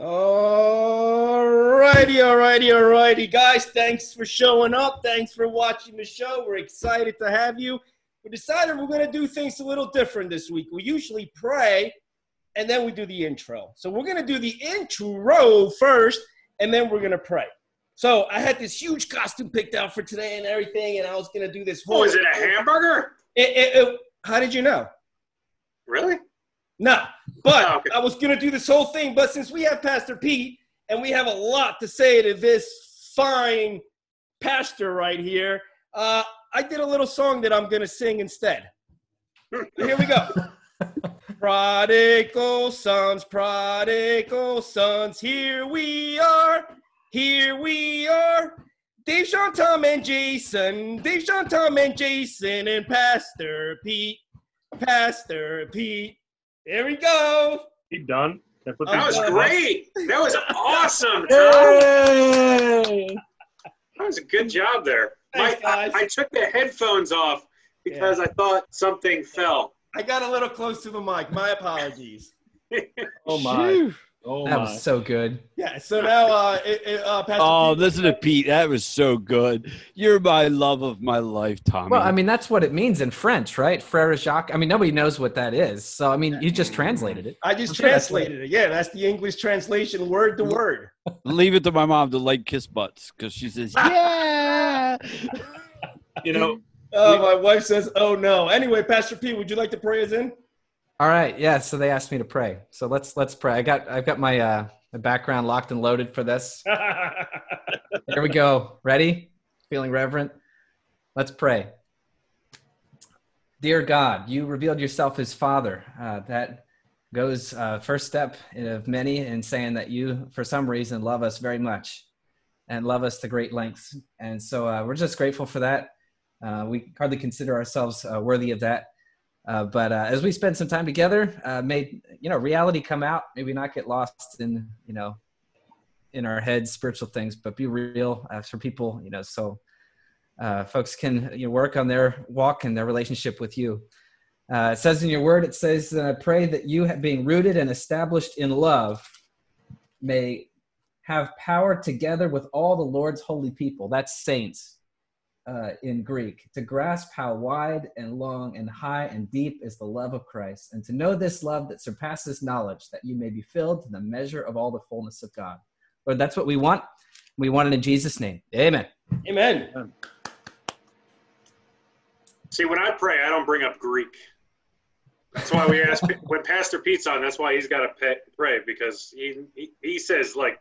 Alrighty, alrighty, alrighty, guys. Thanks for showing up. Thanks for watching the show. We're excited to have you. We decided we're going to do things a little different this week. We usually pray and then we do the intro. So we're going to do the intro first and then we're going to pray. So I had this huge costume picked out for today and everything, and I was going to do this whole. Oh, is it a hamburger? It, it, it, how did you know? Really? No, but Oh, okay. I was gonna do this whole thing. But since we have Pastor Pete and we have a lot to say to this fine pastor right here, uh, I did a little song that I'm gonna sing instead. So here we go. prodigal sons, prodigal sons, here we are, here we are. Dave, Sean, Tom, and Jason, Dave, Sean, Tom, and Jason, and Pastor Pete, Pastor Pete. There we go. He done? Can I put That was Uh, great. That was awesome, Tom. Yay! That was a good job there. Thanks, My- I, guys. I took the headphones off because I thought something fell. I got a little close to the mic. My apologies. Oh my! Phew. Oh That my! was so good. Yeah. So now, uh, it, it, uh Pastor. Oh, Pete- listen to Pete. That was so good. You're my love of my life, Tommy. Well, I mean, that's what it means in French, right? Frere Jacques. I mean, nobody knows what that is. So, I mean, you just translated it. I just I'm sure translated it. Yeah, that's the English translation, word to word. leave it to my mom to like kiss butts because she says, "Yeah." You know, Oh, my wife says, "Oh no." Anyway, Pastor P, would you like to pray us in? All right. Yeah. So they asked me to pray. So let's let's pray. I got I've got my uh my background locked and loaded for this. there we go. Ready? Feeling reverent? Let's pray. Dear God, you revealed yourself as Father. Uh, that goes uh, first step of many in saying that you, for some reason, love us very much and love us to great lengths. And so uh, we're just grateful for that. Uh, we hardly consider ourselves uh, worthy of that. Uh, but uh, as we spend some time together, uh, may you know reality come out. Maybe not get lost in you know in our heads spiritual things, but be real uh, for people. You know, so uh, folks can you know, work on their walk and their relationship with you. Uh, it says in your word, it says, that I pray that you, being rooted and established in love, may have power together with all the Lord's holy people. That's saints uh, in Greek, to grasp how wide and long and high and deep is the love of Christ, and to know this love that surpasses knowledge, that you may be filled to the measure of all the fullness of God. Lord, that's what we want. We want it in Jesus' name. Amen. Amen. See, when I pray, I don't bring up Greek. That's why we ask when Pastor Pete's on. That's why he's got to pray because he, he he says like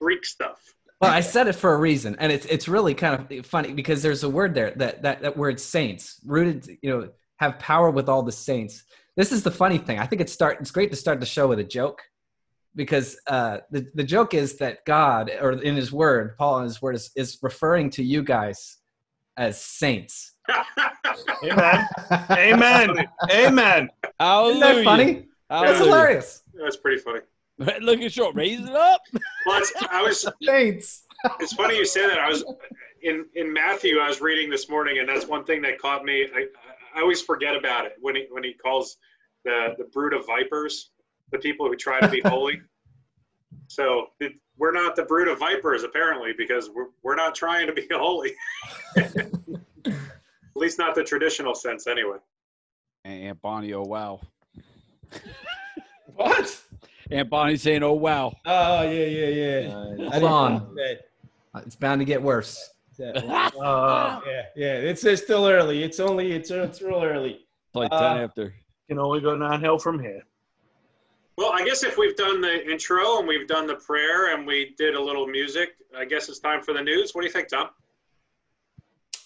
Greek stuff. Well, I said it for a reason, and it's it's really kind of funny because there's a word there that that that word saints rooted, you know, have power with all the saints. This is the funny thing. I think it's start. It's great to start the show with a joke because uh, the the joke is that God, or in His Word, Paul in His Word is is referring to you guys as saints. amen, amen, amen. Hallelujah. Isn't that funny? That's hilarious. That's pretty funny. Look at short. Raise it up. Well, it's, I was. Saints. It's funny you say that. I was in in Matthew. I was reading this morning, and that's one thing that caught me. I I always forget about it when he when he calls the the brood of vipers the people who try to be holy. So it, we're not the brood of vipers apparently because we're we're not trying to be holy. At least not the traditional sense, anyway. Aunt Bonnie, oh wow. What? Aunt Bonnie saying, "Oh wow." Oh yeah, yeah, yeah. I Hold on. It's bound to get worse. Yeah, Uh, yeah, yeah. It's, it's still early. It's only it's it's real early. It's like Uh, ten after. can only go downhill from here. Well, I guess if we've done the intro and we've done the prayer and we did a little music, I guess it's time for the news. What do you think, Tom?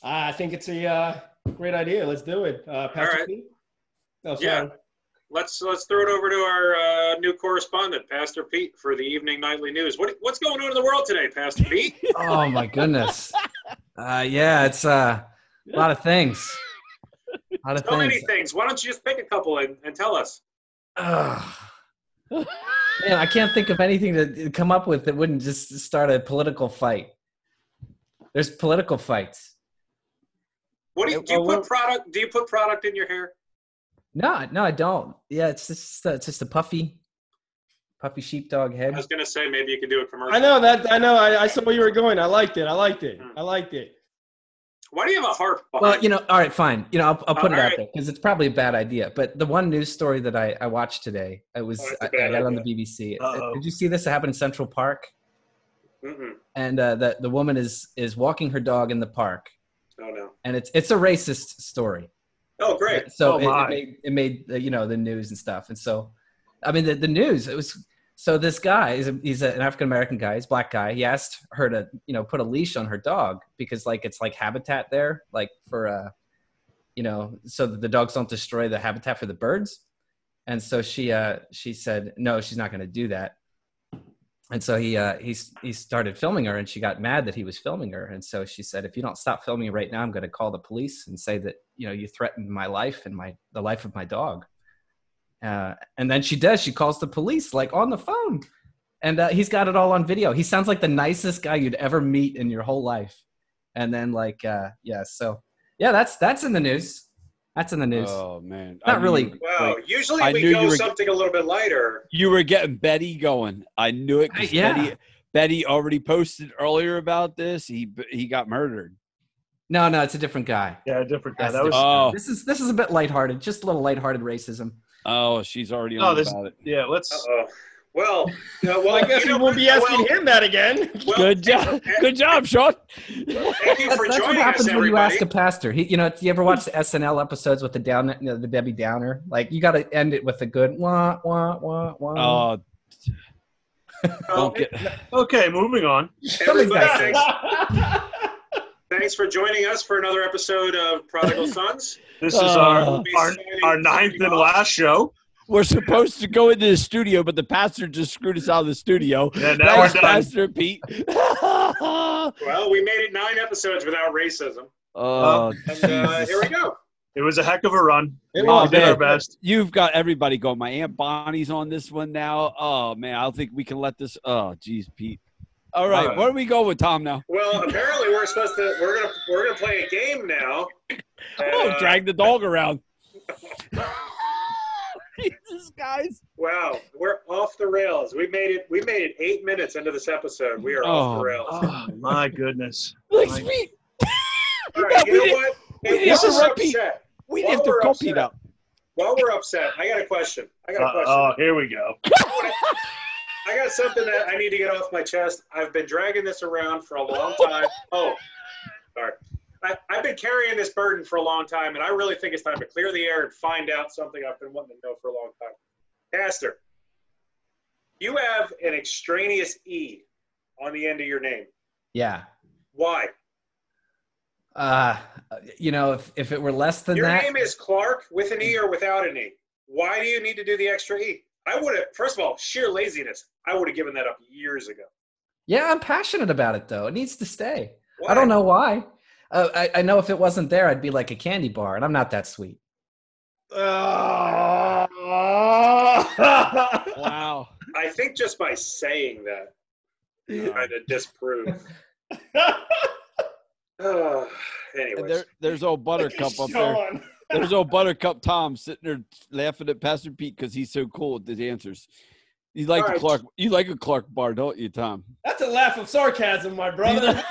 I think it's a uh, great idea. Let's do it. Uh, Pastor right. Pete? Oh, sorry. Yeah. Let's let's throw it over to our uh, new correspondent, Pastor Pete, for the evening nightly news. What what's going on in the world today, Pastor Pete? Oh my goodness. Uh, yeah, it's uh, a lot of things. A lot of So things. many things. Why don't you just pick a couple and, and tell us? Man, I can't think of anything to come up with that wouldn't just start a political fight. There's political fights. What do you, do you put product? Do you put product in your hair? No, no, I don't. Yeah, it's just uh, it's just a puffy, puffy sheepdog head. I was gonna say maybe you could do a commercial. I know that. I know. I, I saw where you were going. I liked it. I liked it. I liked it. Why do you have a harp? Well, you know, all right, fine. You know, I'll, I'll put Oh, it out there because it's probably a bad idea. But the one news story that I, I watched today, it was Oh, it's a I, I bad got it on the. BBC. Uh-oh. Did you see this? It happened in Central Park, Mm-mm. and uh, the the woman is is walking her dog in the park, Oh no. and it's it's a racist story. Oh great. So Oh, it, it made it made the, you know the news and stuff. And so, I mean, the, the news it was. So this guy is a, he's an African American guy. He's a black guy. He asked her to you know put a leash on her dog because like it's like habitat there, like for uh, you know, so that the dogs don't destroy the habitat for the birds. And so she uh she said no, she's not going to do that. And so he uh he he started filming her, and she got mad that he was filming her. And so she said, if you don't stop filming right now, I'm going to call the police and say that you know you threatened my life and my the life of my dog. Uh, and then she does. She calls the police like on the phone, and uh, he's got it all on video. He sounds like the nicest guy you'd ever meet in your whole life. And then like uh, yeah, so yeah, that's that's in the news. That's in the news. Oh man, Not I knew really. you- Wow. like, Usually I we knew go you were- something a little bit lighter. you were getting Betty going. I knew it. 'cause I- yeah. Betty, Betty already posted earlier about this. He he got murdered. No, no, it's a different guy. Yeah, a different guy. That's That was Oh, This is this is a bit lighthearted, just a little lighthearted racism. oh, she's already No, on this- about it. yeah. Let's. Uh oh. Well, yeah, well, Well, I guess you we won't be asking Well, him that again. well, Good job, good job, Sean. Thank you That's, for that's what happens us, when you ask a pastor. He, you know, you ever watch the SNL episodes with the down, you know, the Debbie Downer? Like you got to end it with a good wah wah wah wah. Oh, Oh, get. Okay, moving on. everybody, thanks, thanks for joining us for another episode of Prodigal Sons. This is Uh, our our, our ninth and last show. We're supposed to go into the studio, but the pastor just screwed us out of the studio. Yeah, now Thanks, we're done. Pastor Pete. oh, Well, we made it nine episodes without racism, Oh, and uh, here we go. It was a heck of a run. It we was, did man. our best. You've got everybody going. My aunt Bonnie's on this one now. Oh man, I don't think we can let this. Oh, geez, Pete. All right, All right. where do we go with Tom now? Well, apparently we're supposed to we're gonna we're gonna play a game now. Oh, Uh, drag the dog around. Jesus, guys. Wow, we're off the rails. We made it. We made it eight minutes into this episode. We are off Oh. the rails. Oh my goodness. Like, Like- Pete, All right, we you know didn't- what? we Hey, didn't have to we're repeat. upset- we didn't have to we're upset- Pete out. While we're upset, I got a question. I got a Uh, question. oh, here we go. I got something that I need to get off my chest. I've been dragging this around for a long time. Oh, sorry. I, I've been carrying this burden for a long time, and I really think it's time to clear the air and find out something I've been wanting to know for a long time. Pastor, you have an extraneous E on the end of your name. Yeah. Why? Uh, you know, if if it were less than Your that, name is Clark with an E or without an E. Why do you need to do the extra E? I would have, first of all, sheer laziness. I would have given that up years ago. yeah, I'm passionate about it though. It needs to stay. Why? I don't know why. Uh, I, I know if it wasn't there, I'd be like a candy bar, and I'm not that sweet. Wow. I think just by saying that, you kind of disprove. Oh, anyways, there, there's old Buttercup up there. There's old Buttercup Tom sitting there laughing at Pastor Pete because he's so cool with his answers. You like All a right. Clark. You like a Clark bar, don't you, Tom? That's a laugh of sarcasm, my brother.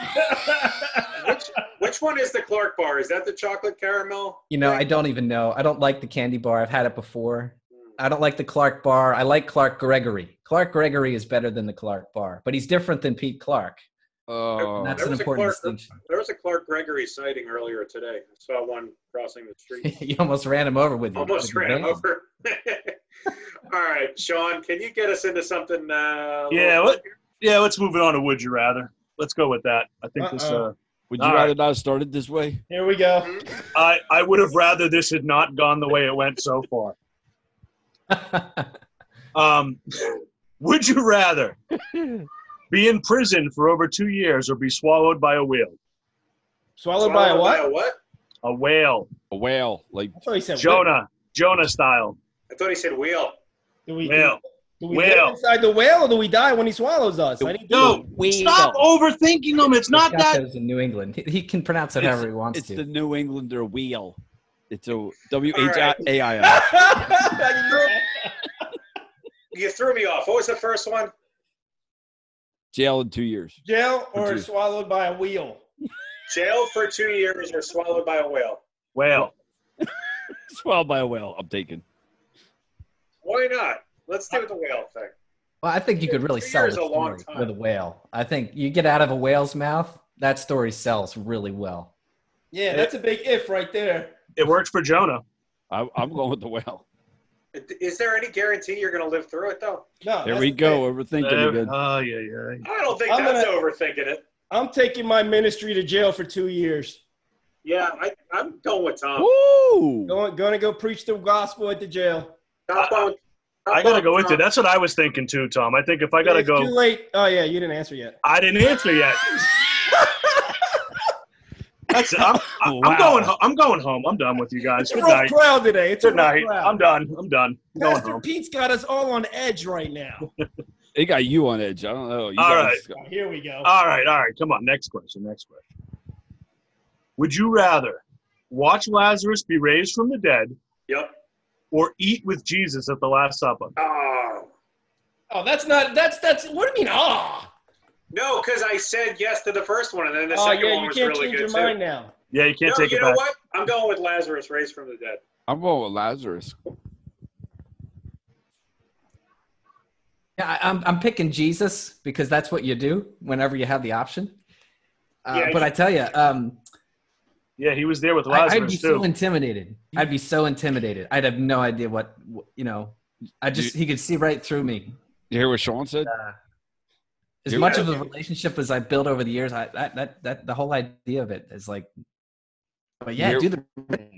which, which one is the Clark bar? Is that the chocolate caramel? You know, I don't even know. I don't like the candy bar. I've had it before. Hmm. I don't like the Clark bar. I like Clark Gregory. Clark Gregory is better than the Clark bar, but he's different than Pete Clark. Oh, That's There an was a important Clark- distinction. There was a Clark Gregory sighting earlier today. I saw one crossing the street. you almost ran him over with you. Almost with ran him over. All right, Sean, can you get us into something? Uh, Yeah, little what- Yeah, let's move it on to Would You Rather. Let's go with that. I think this. Uh-oh. Uh, would you all rather right. not have started this way? Here we go. I I would have rather this had not gone the way it went so far. Um, would you rather be in prison for over two years or be swallowed by a whale? Swallowed by a Swallowed what? By a what? A whale, A whale, like I thought he said Jonah, Jonah style. I thought he said wheel. Do we, Whale. do we Whale. live inside the whale or do we die when he swallows us? I need to No, Whale. stop overthinking them. It's not He's got that. those in New England. He, he can pronounce it It's- however he wants it's to. the New Englander wheel. It's a W H right. A I L. you threw me off. What was the first one? Jail in two years. Jail or Dude. swallowed by a wheel? Jail for two years or swallowed by a whale. Whale. Swallowed by a whale. I'm taking. Why not? Let's do the whale thing. Well, I think you could really Two sell years the is a long time. with a whale. I think you get out of a whale's mouth, that story sells really well. Yeah, that's a big if right there. It worked for Jonah. I, I'm going with the whale. Is there any guarantee you're going to live through it, though? No, There we go. thing. Overthinking it again. Oh, yeah, yeah. I don't think I'm that's gonna- overthinking it. I'm taking my ministry to jail for two years. Yeah, I, I'm going with Tom. Woo! Going, gonna go preach the gospel at the jail. Top on, I gotta go with you. That's what I was thinking too, Tom. I think if I gotta It's Too go, late. Oh yeah, you didn't answer yet. I didn't answer yet. That's. I'm, I'm Wow. going. ho- I'm going home. I'm done with you guys. It's a Good rough night. crowd today. It's a Good rough night. crowd. I'm done. I'm done. I'm going Pastor home. Pete's got us all on edge right now. It got you on edge. I don't know. You All guys- Here we go. All right. All right. Come on. Next question. Next question. Would you rather watch Lazarus be raised from the dead Yep. or eat with Jesus at the Last Supper? Oh. Oh, that's not. That's that's. What do you mean? Ah. No, because I said yes to the first one, and then the Oh second yeah, one you was can't really change good your mind too. now. Yeah, you can't No, take you it know back. what? I'm going with Lazarus raised from the dead. I'm going with Lazarus. Yeah, I, I'm I'm picking Jesus because that's what you do whenever you have the option. Uh, Yeah, but I tell you, um, Yeah, he was there with I, I'd be Lazarus so intimidated. I'd be so intimidated. I'd have no idea what what- you know. I just he could see right through me. You hear what Sean said? Uh, as You- much of a relationship as I built over the years, I that that that the whole idea of it is like. But yeah, You're- do the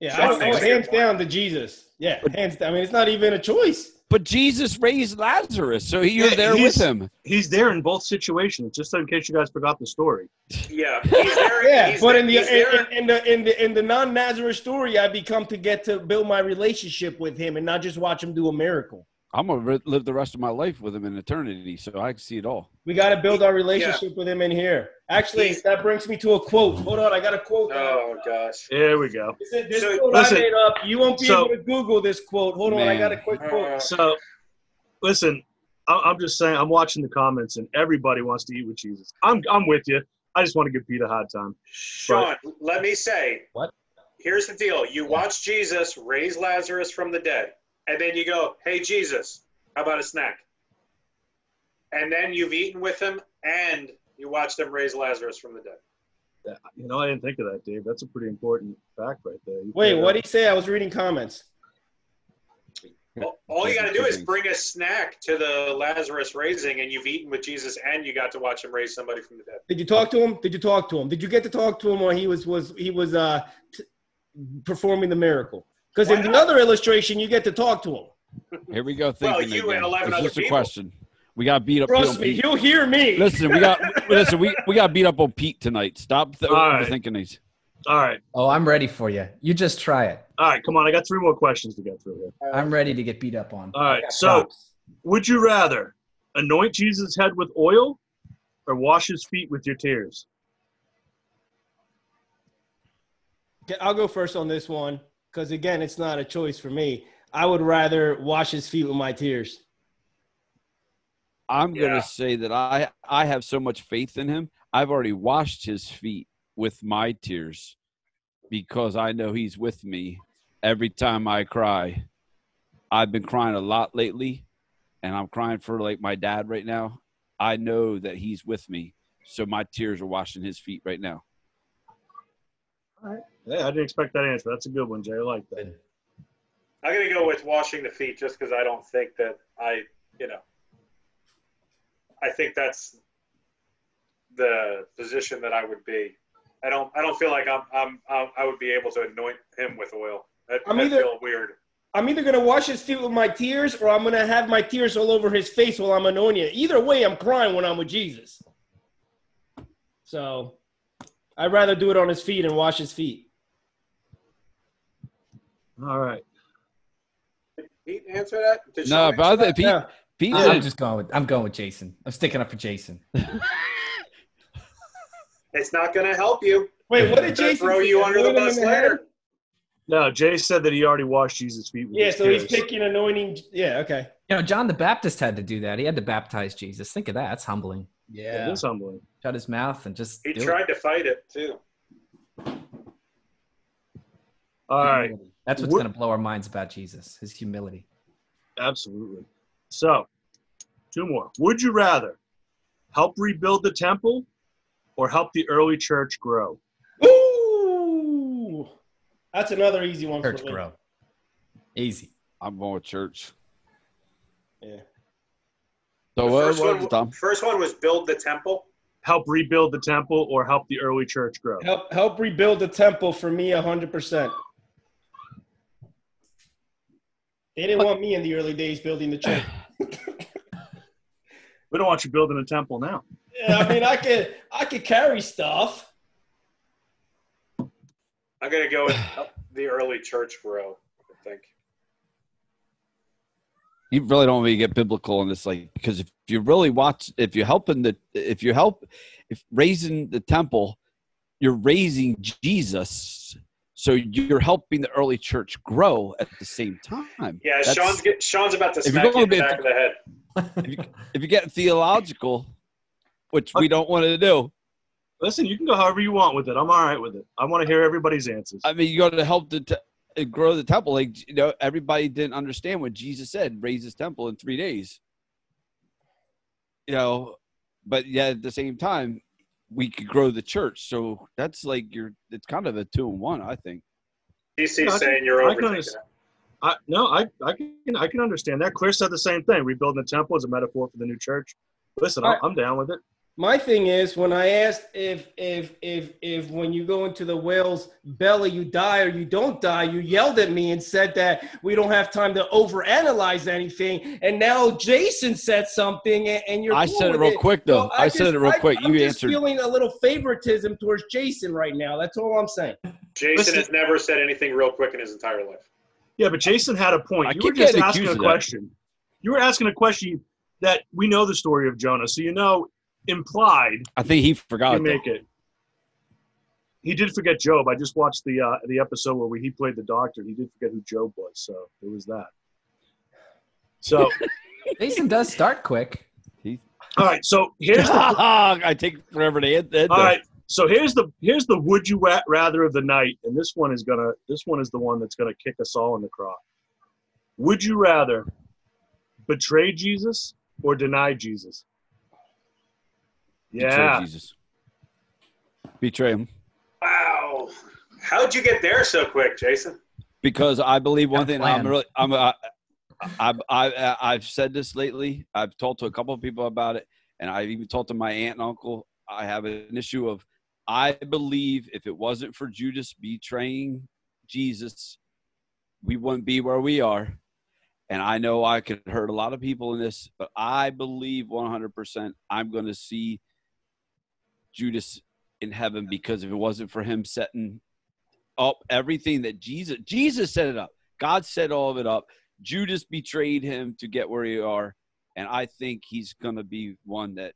Yeah, Sure, I, thanks. oh, hands down to Jesus. Yeah, hands down. I mean, it's not even a choice. But Jesus raised Lazarus, so you're Yeah, there with him. He's there in both situations. Just in case you guys forgot the story. Yeah, he's there. Yeah, he's but there, in the he's there. in, in the in the in the non-Lazarus story, I become to get to build my relationship with him and not just watch him do a miracle. I'm gonna re- live the rest of my life with him in eternity, so I can see it all. We got to build our relationship with him in here. Actually, He's- that brings me to a quote. Hold on, I got a quote. Oh gosh. There we go. This, is- this So, quote listen, I made up. You won't be so- able to Google this quote. Hold on, I got a quick quote. So, listen, I- I'm just saying. I'm watching the comments, and everybody wants to eat with Jesus. I'm I'm with you. I just want to give Pete a hard time. Sean, let me say. What? Here's the deal. You watch Jesus raise Lazarus from the dead, and then you go, "Hey Jesus, how about a snack?" And then you've eaten with him, and you watch them raise Lazarus from the dead. Yeah, You know, I didn't think of that, Dave. That's a pretty important fact right there. You Wait, what did he say? I was reading comments. All- All you got to do is bring a snack to the Lazarus raising, and you've eaten with Jesus, and you got to watch him raise somebody from the dead. Did you talk to him? Did you talk to him? Did you get to talk to him while he was was he was uh t- performing the miracle? Because in Why the other illustration, you get to talk to him. Here we go. Well, Thinking you and again. 11 It's other just a question. We got beat up. Trust me, Pete. he'll hear me. Listen, we got listen. We we got beat up on Pete tonight. Stop th- All right. overthinking these. All right, Oh, I'm ready for you. You just try it. all right. Come on, I got three more questions to get through here. I'm ready to get beat up on. All right. So, would you rather anoint Jesus' head with oil or wash his feet with your tears? I'll go first on this one because again, it's not a choice for me. I would rather wash his feet with my tears. I'm Yeah. gonna say that I I have so much faith in him. I've already washed his feet with my tears because I know he's with me every time I cry. I've been crying a lot lately, and I'm crying for like my dad right now. I know that he's with me, so my tears are washing his feet right now. Yeah, I didn't expect that answer. That's a good one, Jay. I like that. I'm gonna go with washing the feet just because I don't think that I, you know, I think that's the position that I would be. I don't. I don't feel like I'm. I'm. I'm I would be able to anoint him with oil. That, I'm that either- feel weird. I'm either gonna wash his feet with my tears or I'm gonna have my tears all over his face while I'm anointing it. Either way, I'm crying when I'm with Jesus. So I'd rather do it on his feet and wash his feet. All right. Pete, answer that. Did No, Sean but I answer think Pete, Yeah. Pete I'm just going with I'm going with Jason. I'm sticking up for Jason. It's not gonna help you. Wait, what did It's Jason throw you under the bus in later. No, Jay said that he already washed Jesus' feet. With Yeah, his so he's tears. picking anointing. Yeah, okay. You know, John the Baptist had to do that. He had to baptize Jesus. Think of that. That's humbling. Yeah, it is humbling. Shut his mouth and just He do it. tried to fight it too. All right, Humility. That's what's going to blow our minds about Jesus, his humility. absolutely. So, two more. Would you rather help rebuild the temple or help the early church grow? Ooh, that's another easy one Church for grow. Easy. I'm going with church. Yeah. So The what first, was one, Tom? one was build the temple. Help rebuild the temple or help the early church grow? Help help rebuild the temple for me hundred percent. They didn't want me in the early days building the church. We don't want you building a temple now. yeah, I mean, I could I could carry stuff. I'm gonna go with help the early church grow. I think. You really don't want me to get biblical in this, like because if you really watch, if you're helping the, if you help, if raising the temple, you're raising Jesus, so you're helping the early church grow at the same time. Yeah, That's- Sean's get, Sean's about to smack you in the be- back of the head. if you, if you get theological, which we don't want to do, Listen, you can go however you want with it. I'm all right with it. I want to hear everybody's answers. I mean, you got to help the te- uh, grow the temple. Like you know, everybody didn't understand what Jesus said: raise his temple in three days. You know, but yet at the same time, we could grow the church. So that's like you're. It's kind of a two and one, I think. DC's Yeah, I can- saying you're I overthinking understand. I, no, I, I can I can understand that. Chris said the same thing. Rebuilding the temple is a metaphor for the new church. Listen, I'm, I'm down with it. My thing is when I asked if if if if when you go into the whale's belly you die or you don't die, you yelled at me and said that we don't have time to overanalyze anything. And now Jason said something and, and you're I cool said it with real quick though. So I, said just- it real I- quick. I'm You just answered. feeling a little favoritism towards Jason right now. That's all I'm saying. Jason Listen- has never said anything real quick in his entire life. Yeah, but Jason had a point. I you keep were just asking a accused that. question. You were asking a question that we know the story of Jonah, so you know implied I think he forgot. you make it. He did forget Job. I just watched the uh, the episode where he played the doctor. He did forget who Job was, so it was that. So Jason does start quick. all right, so here's the I take forever to end. end all So here's the here's the would you rather of the night, and this one is gonna this one is the one that's gonna kick us all in the crop. Would you rather betray Jesus or deny Jesus? Betray Yeah, Jesus. Betray him. Wow. How'd you get there so quick, Jason? because I believe one Got a thing. I'm really, I'm, uh, I've, I, I've said this lately. I've talked to a couple of people about it, and I've even talked to my aunt and uncle. I have an issue of, I believe if it wasn't for Judas betraying Jesus, we wouldn't be where we are. And I know I could hurt a lot of people in this, but I believe 100% I'm going to see Judas in heaven because if it wasn't for him setting up everything that Jesus Jesus set it up. God set all of it up. Judas betrayed him to get where he are, and I think he's going to be one that.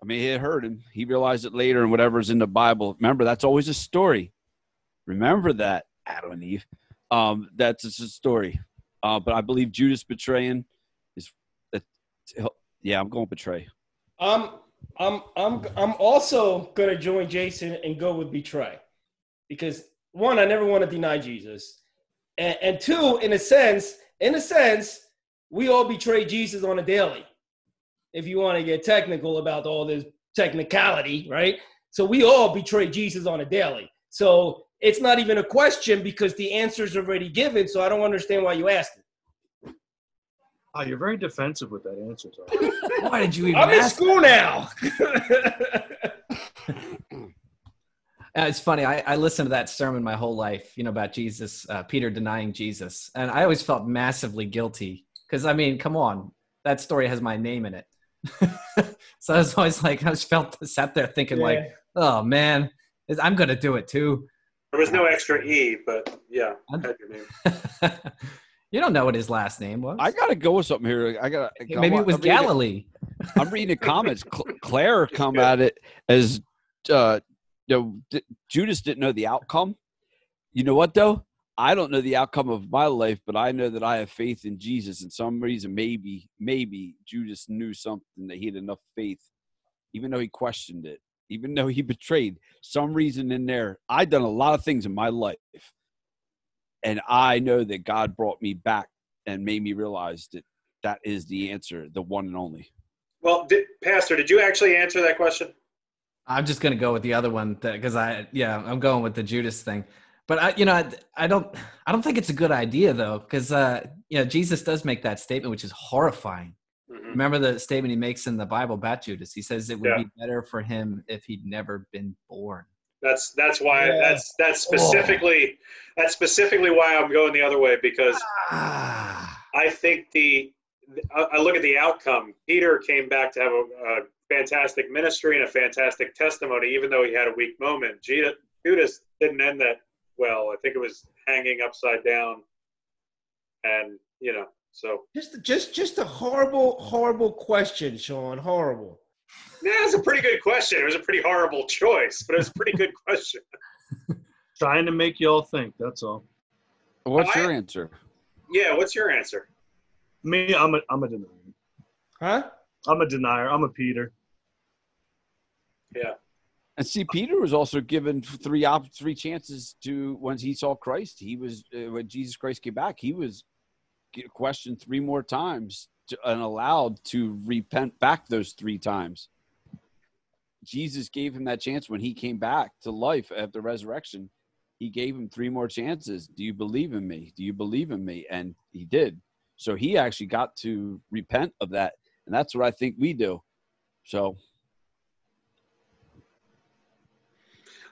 I mean, it hurt him. He realized it later, and whatever's in the Bible. Remember, that's always a story. Remember that, Adam and Eve. Um, that's just a story. Uh, but I believe Judas betraying is. That, yeah, I'm going to betray. I'm I'm I'm I'm also gonna join Jason and go with betray, because one, I never want to deny Jesus, and, and two, in a sense, in a sense, we all betray Jesus on a daily. If you want to get technical about all this technicality, right? So we all betray Jesus on a daily. So it's not even a question because the answer's already given. So I don't understand why you asked it. Oh, you're very defensive with that answer. Tom. Why did you even I'm in ask? school now. Uh, it's funny. I, I listened to that sermon my whole life, you know, about Jesus, uh, Peter denying Jesus. And I always felt massively guilty because, I mean, come on, that story has my name in it. so I was always like, I just felt, sat there thinking, like, oh man, I'm going to do it too. There was no extra E, but yeah, I had your name. You don't know what his last name was. I got to go with something here. I got to. Maybe it was Galilee. I'm reading the comments. Claire come at it as uh, you know, D- Judas didn't know the outcome. You know what though? I don't know the outcome of my life, but I know that I have faith in Jesus. And some reason, maybe, maybe Judas knew something that he had enough faith, even though he questioned it, even though he betrayed. Some reason in there, I've done a lot of things in my life, and I know that God brought me back and made me realize that that is the answer, the one and only. Well, did, Pastor, did you actually answer that question? I'm just gonna go with the other one because I yeah I'm going with the Judas thing, but I you know I, I don't I don't think it's a good idea though because uh you know Jesus does make that statement which is horrifying. Mhm. Remember the statement he makes in the Bible about Judas? He says it would Yeah. be better for him if he'd never been born. That's that's why Yeah. that's that's specifically that's specifically why I'm going the other way because Ah, I think the I look at the outcome. Peter came back to have a, a fantastic ministry and a fantastic testimony, even though he had a weak moment. Judas didn't end that well. I think it was hanging upside down, and you know, so Just, just, just a horrible, horrible question, Sean. Horrible. Yeah, it's a pretty good question. It was a pretty horrible choice, but it was a pretty good question. Trying to make y'all think. That's all. What's I- your answer? Yeah, what's your answer? Me, I'm a I'm a denier. Huh? I'm a denier. I'm a Peter. Yeah, And see, Peter was also given three op- three chances to once he saw Christ. He was uh, when Jesus Christ came back. He was questioned three more times to, and allowed to repent back those three times. Jesus gave him that chance when he came back to life after resurrection. He gave him three more chances. Do you believe in me? Do you believe in me? And he did. So he actually got to repent of that, and that's what I think we do. So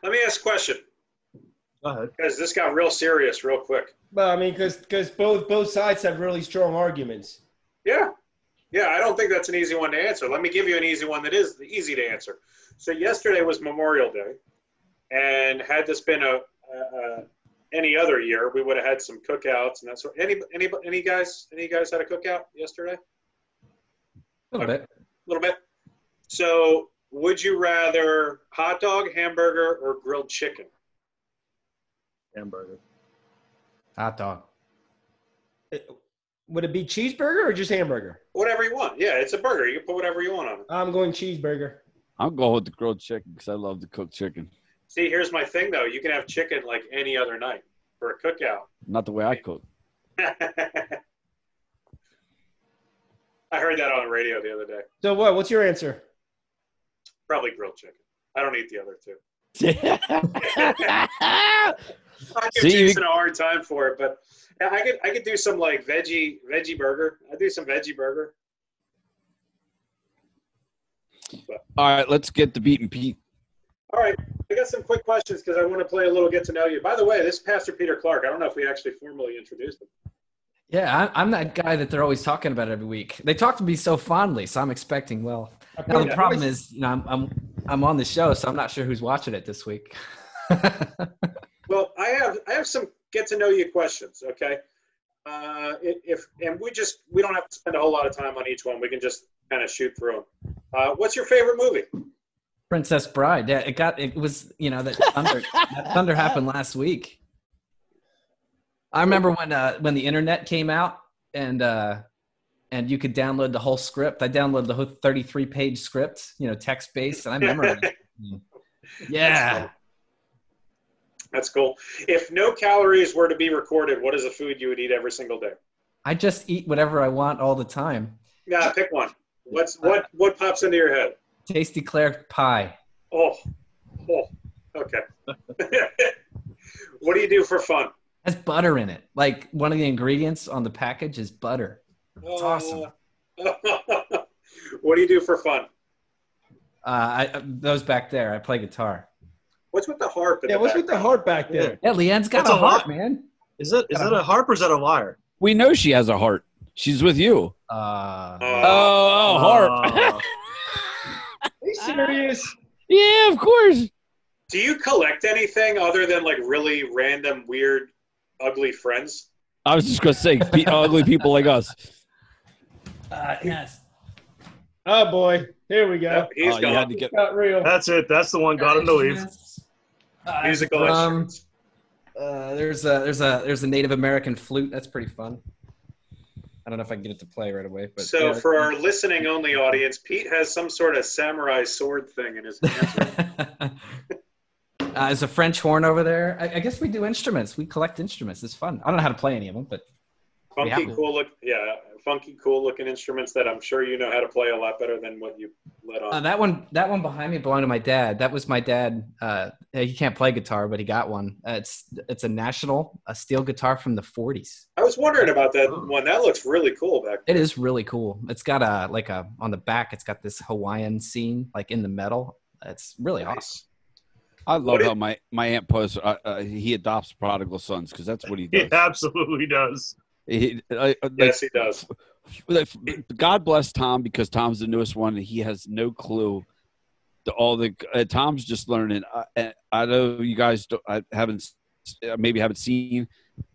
let me ask a question Go ahead. because this got real serious real quick. Well, I mean, because because both both sides have really strong arguments. Yeah. Yeah, I don't think that's an easy one to answer. Let me give you an easy one that is easy to answer. So yesterday was Memorial Day, and had this been a, a, a any other year, we would have had some cookouts and that sort. Any any any guys any guys had a cookout yesterday? a little bit. A little bit. So, would you rather hot dog, hamburger, or grilled chicken? Hamburger. Hot dog. Would it be cheeseburger or just hamburger? Whatever you want. Yeah, it's a burger. You can put whatever you want on it. I'm going cheeseburger. I'll go with the grilled chicken because I love to cook chicken. See, here's my thing though. You can have chicken like any other night for a cookout. Not the way I cook. I heard that on the radio the other day. So what? What's your answer? Probably grilled chicken. I don't eat the other two. I I give See, you- Jason a hard time for it, but I could I could do some like veggie veggie burger. I do some veggie burger. All right, let's get the beaten Pete. All right, I got some quick questions because I want to play a little get to know you. By the way, this is Pastor Peter Clark. I don't know if we actually formally introduced him. Yeah, I, I'm that guy that they're always talking about every week. They talk to me so fondly, so I'm expecting well. Now the Yeah. problem is, you know, I'm I'm I'm on the show, so I'm not sure who's watching it this week. Well, I have I have some get to know you questions. Okay, uh, if and we just we don't have to spend a whole lot of time on each one. We can just kind of shoot through them. Uh, what's your favorite movie? Princess Bride. Yeah, it got it was you know that thunder that thunder happened last week. I remember when uh, when the internet came out and uh, and you could download the whole script. I downloaded the whole 33 page script, you know, text based, and I memorized. it. Yeah, That's cool. If no calories were to be recorded, what is the food you would eat every single day? I just eat whatever I want all the time. Yeah, pick one. What's what what pops into your head? Tasty Klair pie. Oh, oh, okay. what do you do for fun? has butter in it. Like one of the ingredients on the package is butter. It's awesome. Uh, what do you do for fun? Uh, I, uh, those back there, I play guitar. What's with the harp? In Yeah, the what's with the background? heart back there? Yeah, Leanne's got That's a a heart, lot. man. Is that is that a harp or is that a lyre? We know she has a heart. She's with you. Uh, Uh, Oh, oh heart. Uh, Are you serious? yeah, of course. do you collect anything other than like really random, weird, ugly friends? I was just gonna say, pe- ugly people like us. uh, yes. Oh boy, here we go. Yep, he's Oh, gone. had to get. Got real. that's it. That's the one. Got him to leave. Musical Um. Uh, there's a there's a there's a Native American flute. That's pretty fun. I don't know if I can get it to play right away, but So yeah. for our listening only audience, Pete has some sort of samurai sword thing in his hands. uh, there's a French horn over there. I, I guess we do instruments. We collect instruments. It's fun. I don't know how to play any of them, but funky, Yeah. cool look. Yeah, funky, cool looking instruments that I'm sure you know how to play a lot better than what you let on. uh, that one that one behind me belonged to my dad. That was my dad. Uh, he can't play guitar, but he got one. Uh, it's it's a national a steel guitar from the 40s. I was wondering about that one. That looks really cool back It is really cool. It's got a like a on the back. It's got this Hawaiian scene like in the metal. It's really awesome. I love how my my aunt posts. Uh, uh, he adopts prodigal sons because that's what he He does. absolutely does. He- uh, uh, like, Yes, he does. God bless Tom because Tom's the newest one and he has no clue. To all the uh, Tom's just learning. I, I know you guys don't, I haven't maybe haven't seen.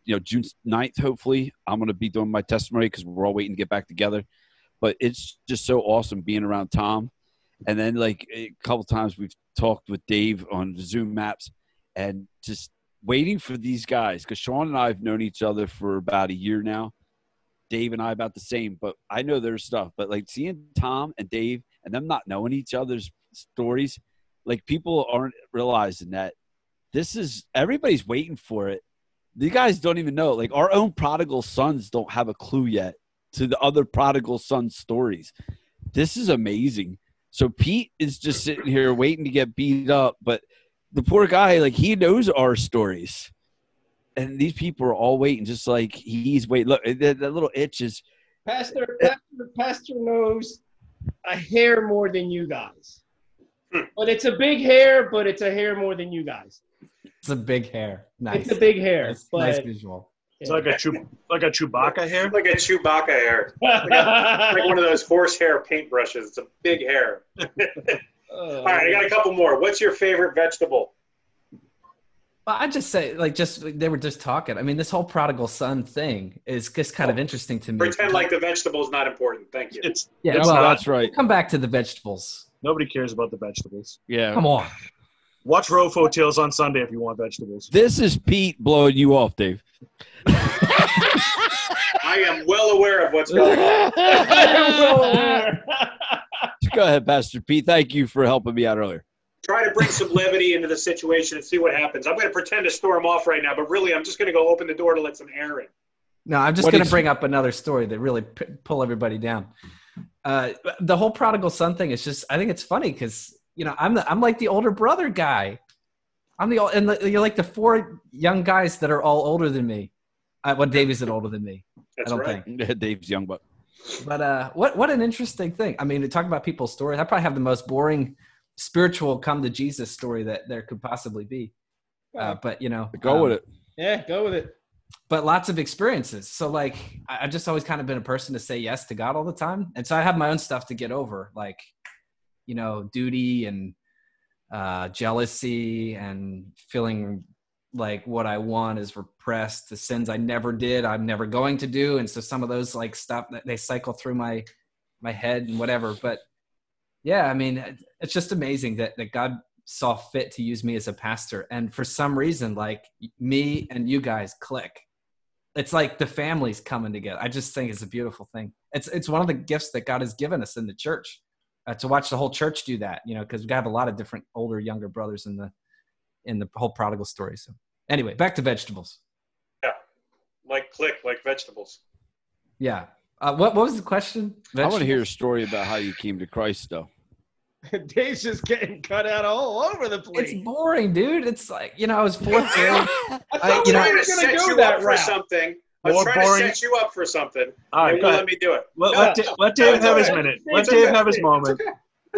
You know, June 9th, Hopefully, I'm going to be doing my testimony because we're all waiting to get back together. But it's just so awesome being around Tom. And then, like a couple times, we've talked with Dave on Zoom maps, and just waiting for these guys because Sean and I have known each other for about a year now. Dave and I about the same, but I know their stuff. But like seeing Tom and Dave and them not knowing each other's stories, like people aren't realizing that this is everybody's waiting for it. You guys don't even know. Like our own prodigal sons don't have a clue yet to the other prodigal son stories. This is amazing. So Pete is just sitting here waiting to get beat up, but the poor guy, like he knows our stories. And these people are all waiting, just like he's waiting. Look, that, that little itch is Pastor, Pastor, Pastor knows a hair more than you guys. Hmm. But it's a big hair, but it's a hair more than you guys. It's a big hair. Nice. It's a big hair. Nice, but, nice visual. It's like a Chew- like a Chewbacca hair. Like a Chewbacca hair. Like one of those horse horsehair paintbrushes. It's a big hair. Oh, All right, I got a couple more. What's your favorite vegetable? Well, I just say, like, just they were just talking. I mean, this whole prodigal son thing is just kind of oh, interesting to me. Pretend like the vegetable is not important. Thank you. It's yeah, it's well, not. that's right. come back to the vegetables. nobody cares about the vegetables. Yeah. Come on. Watch Rofo Tales on Sunday if you want vegetables. This is Pete blowing you off, Dave. I am well aware of what's going on. Go ahead, Pastor Pete. Thank you for helping me out earlier. Try to bring some levity into the situation and see what happens. I'm going to pretend to storm off right now, but really, I'm just going to go open the door to let some air in. No, I'm just What going to bring up another story that really p- pull everybody down. Uh, the whole prodigal son thing is just, I think it's funny because you know I'm the, I'm like the older brother guy. I'm the ol- and the, you're like the four young guys that are all older than me. Uh, well, Dave isn't older than me. That's I don't right. think. Dave's young, but But uh, what what an interesting thing. I mean, to talk about people's stories, I probably have the most boring spiritual come to Jesus story that there could possibly be. Uh, but you know, go um, with it. Yeah, go with it. but lots of experiences. So like I- I've just always kind of been a person to say yes to God all the time. And so I have my own stuff to get over, like, you know, duty and uh jealousy and feeling like what I want is repressed, the sins I never did, I'm never going to do. And so some of those like stuff that they cycle through my my head and whatever. But yeah, I mean, it's just amazing that that God saw fit to use me as a pastor. And for some reason, like me and you guys click. It's like the families coming together. I just think it's a beautiful thing. It's it's one of the gifts that God has given us in the church uh, to watch the whole church do that. You know, because we have a lot of different older, younger brothers in the in the whole prodigal story. So anyway, back to vegetables. Yeah, like click, like vegetables. Yeah. Uh, what what was the question? I want to hear a story about how you came to Christ, though. Dave's just getting cut out all over the place. It's boring, dude. It's like you know, I was fourth grade. I I- thought you we know- trying were gonna go you that up for route. something. I was More trying boring. to set you up for something. All right, and go let me do it. Let, No, let, no, Da- let Dave it's have all his right. minute. It's Let okay. Dave have his It's moment. okay.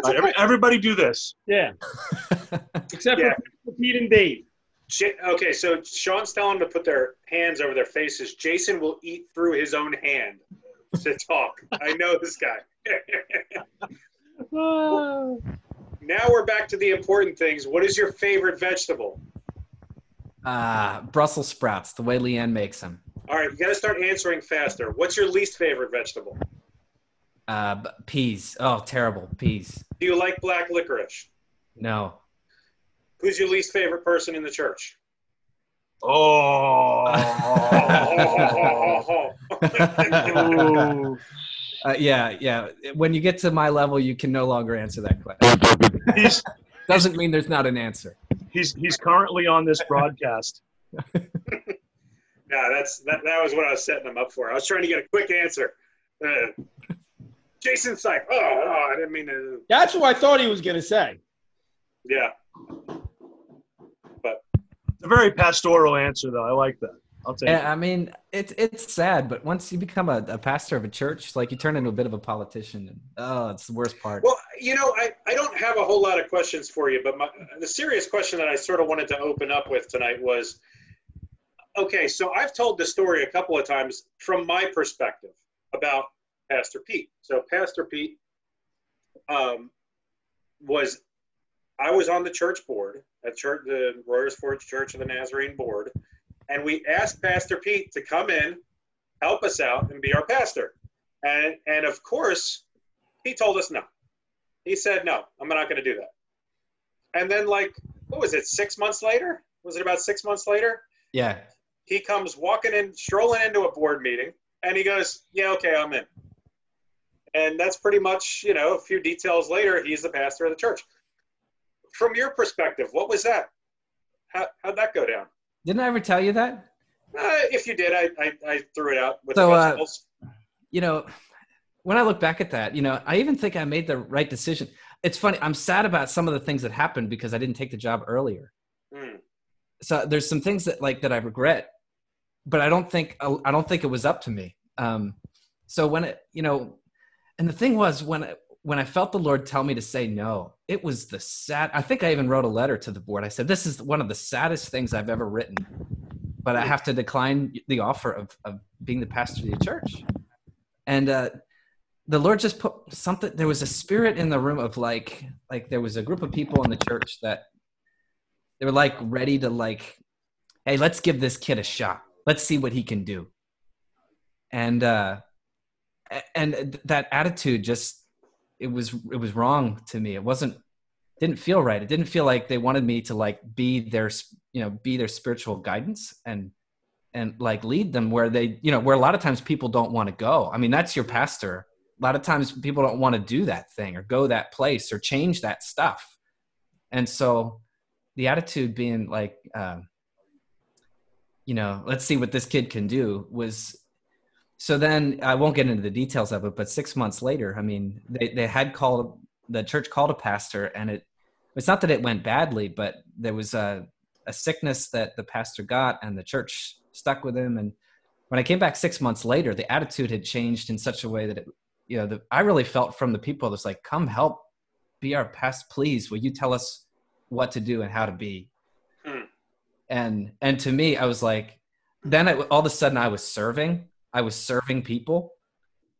All right, every- everybody do this. Yeah, except Yeah. for Pete and Dave. J- Okay, so Sean's telling them to put their hands over their faces. Jason will eat through his own hand to talk. I know this guy. now we're back to the important things. What is your favorite vegetable? Uh, Brussels sprouts, the way Leanne makes them. All right, you got to start answering faster. What's your least favorite vegetable? Uh, peas. Oh, terrible peas. Do you like black licorice? No. Who's your least favorite person in the church? Oh. Uh, yeah, yeah. When you get to my level, you can no longer answer that question. he's Doesn't mean there's not an answer. he's he's currently on this broadcast. Yeah, that's that, that was what I was setting them up for. I was trying to get a quick answer. Uh, Jason Syke. Oh, oh, I didn't mean to. That's what I thought he was going to say. Yeah. It's a very pastoral answer, though. I like that. I'll take Yeah, I mean, it's it's sad, but once you become a, a pastor of a church, like you turn into a bit of a politician. And, oh, it's the worst part. Well, you know, I, I don't have a whole lot of questions for you, but my, the serious question that I sort of wanted to open up with tonight was okay, so I've told the story a couple of times from my perspective about Pastor Pete. So, Pastor Pete um, was, I was on the church board at church, the Royersford Church of the Nazarene board, and we asked Pastor Pete to come in, help us out, and be our pastor. And, and of course, he told us no. He said, no, I'm not going to do that. And then, like, what was it, six months later? Was it about six months later? yeah, He comes walking in, strolling into a board meeting, and he goes, yeah, okay, I'm in. And that's pretty much, you know, a few details later, he's the pastor of the church. From your perspective, what was that? How, how'd that go down? didn't I ever tell you that? Uh, if you did, I, I, I threw it out with So, the uh, you know, when I look back at that, you know, I even think I made the right decision. It's funny. I'm sad about some of the things that happened because I didn't take the job earlier. Hmm. So there's some things that like that I regret, but I don't think I don't think it was up to me. Um, so when it, you know, and the thing was when I, when I felt the Lord tell me to say no, it was the sad. I think I even wrote a letter to the board. I said, "This is one of the saddest things I've ever written, but I have to decline the offer of of being the pastor of the church." And uh, the Lord just put something. There was a spirit in the room of like, like there was a group of people in the church that they were like ready to like, hey, let's give this kid a shot. Let's see what he can do. And uh, and that attitude just it was it was wrong to me. It wasn't didn't feel right. It didn't feel like they wanted me to like be their you know be their spiritual guidance and and like lead them where they you know where a lot of times people don't want to go. I mean that's your pastor. A lot of times people don't want to do that thing or go that place or change that stuff. And so the attitude being like um, you know let's see what this kid can do was so then i won't get into the details of it but six months later i mean they, they had called the church called a pastor and it it's not that it went badly but there was a, a sickness that the pastor got and the church stuck with him. And when i came back six months later the attitude had changed in such a way that it you know the, i really felt from the people that's like come help be our pastor, please. Will you tell us what to do and how to be? Hmm. and and to me i was like then I, all of a sudden i was serving i was serving people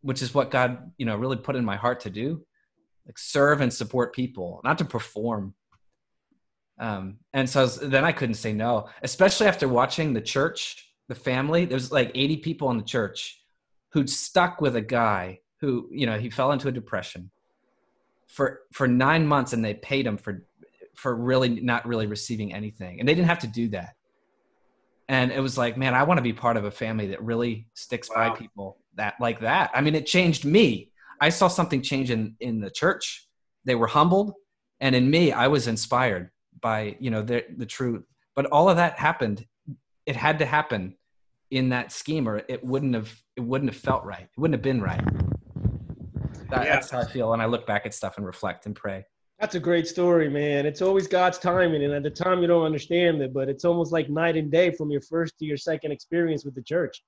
which is what god you know really put in my heart to do like serve and support people not to perform. Um and so I was, then i couldn't say no especially after watching the church the family. There's like 80 people in the church who'd stuck with a guy who you know he fell into a depression for for nine months and they paid him for for really not really receiving anything. And they didn't have to do that and it was like man i want to be part of a family that really sticks by people that like that. I mean it changed me. I saw something change in in the church. They were humbled. And in me i was inspired by you know the the truth but all of that happened. It had to happen in that scheme or it wouldn't have it wouldn't have felt right. It wouldn't have been right. That, Yeah. that's how i feel and i look back at stuff and reflect and pray That's a great story, man. It's always God's timing, and at the time you don't understand it, but it's almost like night and day from your first to your second experience with the church,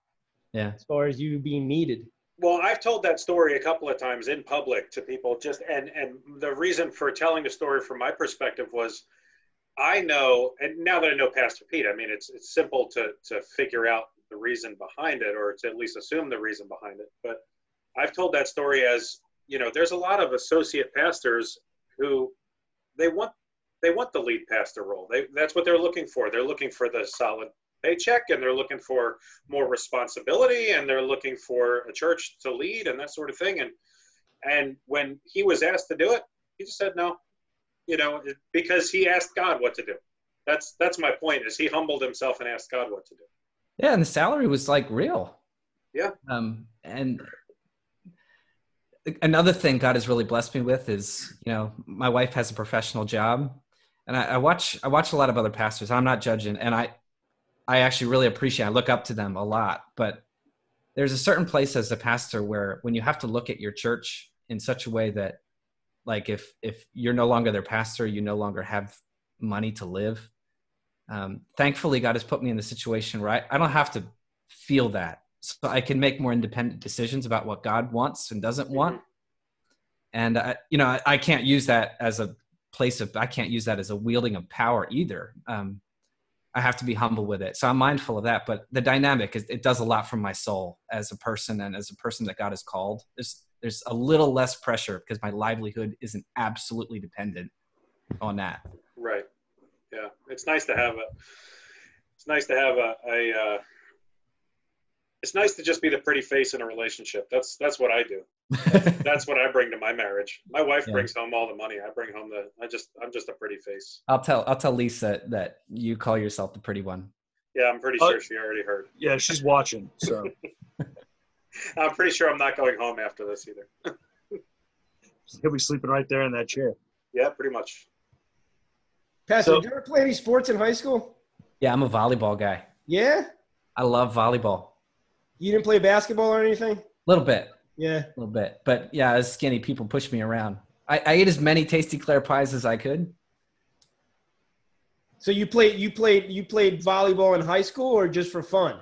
yeah as far as you being needed. Well, I've told that story a couple of times in public to people just and and the reason for telling the story from my perspective was I know and now that I know Pastor Pete, I mean it's it's simple to to figure out the reason behind it or to at least assume the reason behind it. But I've told that story as, you know, there's a lot of associate pastors who they want they want the lead pastor role. They that's what they're looking for. They're looking for the solid paycheck and they're looking for more responsibility and they're looking for a church to lead and that sort of thing and and when he was asked to do it he just said no you know because he asked god what to do That's that's my point. Is he humbled himself and asked God what to do? Yeah, and the salary was like real. Yeah. Um, and another thing God has really blessed me with is, you know, my wife has a professional job, and I, I watch I watch a lot of other pastors. I'm not judging, and I I actually really appreciate. I look up to them a lot, but there's a certain place as a pastor where when you have to look at your church in such a way that, like, if if you're no longer their pastor, you no longer have money to live. Um, thankfully, God has put me in the situation where I, I don't have to feel that so I can make more independent decisions about what God wants and doesn't want. And I, you know, I, I, can't use that as a place of I can't use that as a wielding of power either. Um, I have to be humble with it. So I'm mindful of that. But the dynamic is it does a lot for my soul as a person and as a person that God has called. There's there's a little less pressure because my livelihood isn't absolutely dependent on that. Right. Yeah. It's nice to have a. It's nice to have a. a uh, it's nice to just be the pretty face in a relationship. That's that's what I do. That's, that's what I bring to my marriage. My wife yeah. brings home all the money. I bring home the. I just I'm just a pretty face. I'll tell I'll tell Lisa that you call yourself the pretty one. Yeah, I'm pretty uh, sure she already heard. Yeah, she's watching. So I'm pretty sure I'm not going home after this either. He'll be sleeping right there in that chair. Yeah, pretty much. Pastor, so, did you ever play any sports in high school? Yeah, I'm a volleyball guy. Yeah? I love volleyball. You didn't play basketball or anything? A little bit. Yeah. A little bit. But yeah, as skinny, people pushed me around. I, I ate as many tasty Klair pies as I could. So you played you played you played volleyball in high school or just for fun?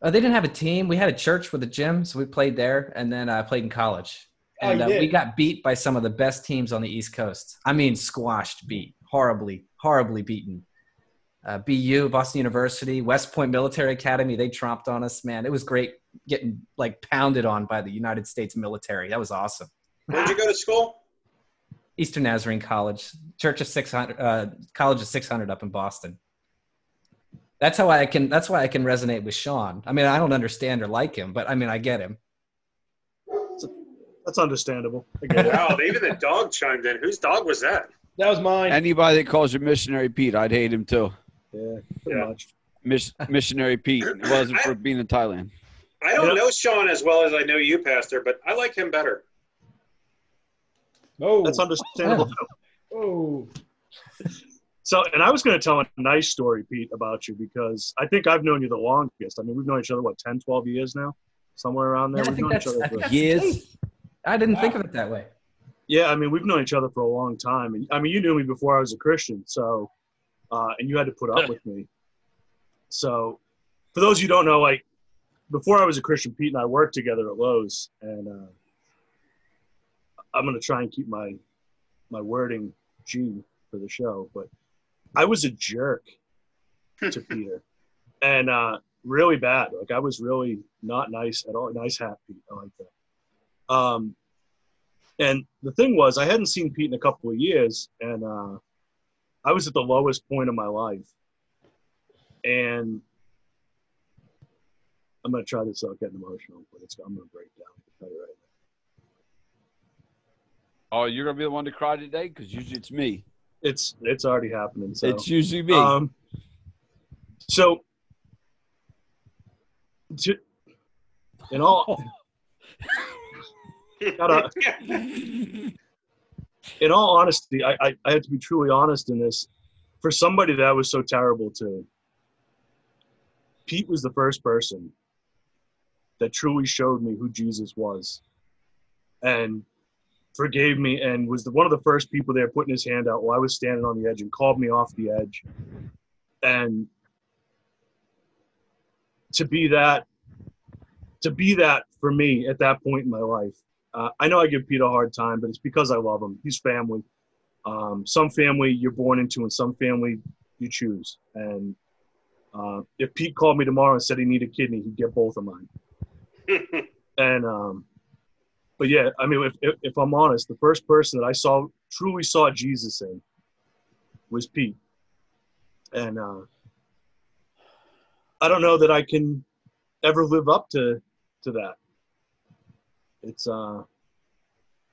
Uh, they didn't have a team. We had a church with a gym, so we played there, and then I uh, played in college. Oh, and oh, uh, we got beat by some of the best teams on the East Coast. I mean, squashed, beat, horribly, horribly beaten uh, BU, Boston University, West Point Military Academy. They tromped on us, man. It was great getting like pounded on by the United States military. That was awesome. Where'd you go to school? Eastern Nazarene College, Church of 600, uh, College of 600 up in Boston. That's how I can. That's why I can resonate with Sean. I mean, I don't understand or like him, but I mean, I get him. That's understandable. wow, even the dog chimed in. Whose dog was that? That was mine. Anybody that calls you missionary Pete, I'd hate him too. Yeah, pretty yeah. much. Miss, missionary Pete. It wasn't for being in Thailand. I don't know Sean as well as I know you, Pastor, but I like him better. Oh, that's understandable. Oh. So, and I was going to tell a nice story, Pete, about you because I think I've known you the longest. I mean, we've known each other what 10, 12 years now, somewhere around there. Yeah, we've known each other for years. I didn't wow. think of it that way. Yeah, I mean, we've known each other for a long time. And I mean, you knew me before I was a Christian, so uh, and you had to put up with me. So, for those you don't know, like before I was a Christian, Pete and I worked together at Lowe's, and uh, I'm going to try and keep my my wording G for the show, but I was a jerk to Peter, and uh, really bad. Like I was really not nice at all. Nice hat, Pete. I like that. Um, and the thing was, I hadn't seen Pete in a couple of years, and uh, I was at the lowest point of my life. And I'm going to try this without getting emotional, but it's, I'm going to break down. I tell you right now. Oh, you're going to be the one to cry today? Because usually it's me. It's it's already happening. So. It's usually me. Um, so, to, in all, gotta, in all honesty, I, I, I have to be truly honest in this. For somebody that I was so terrible to, Pete was the first person that truly showed me who Jesus was and forgave me and was the, one of the first people there putting his hand out while I was standing on the edge and called me off the edge. And to be that, to be that for me at that point in my life uh, I know I give Pete a hard time, but it's because I love him. He's family. Um, some family you're born into, and some family you choose. And uh, if Pete called me tomorrow and said he needed a kidney, he'd get both of mine. and um, but yeah, I mean, if, if, if I'm honest, the first person that I saw truly saw Jesus in was Pete, and uh, I don't know that I can ever live up to to that it's uh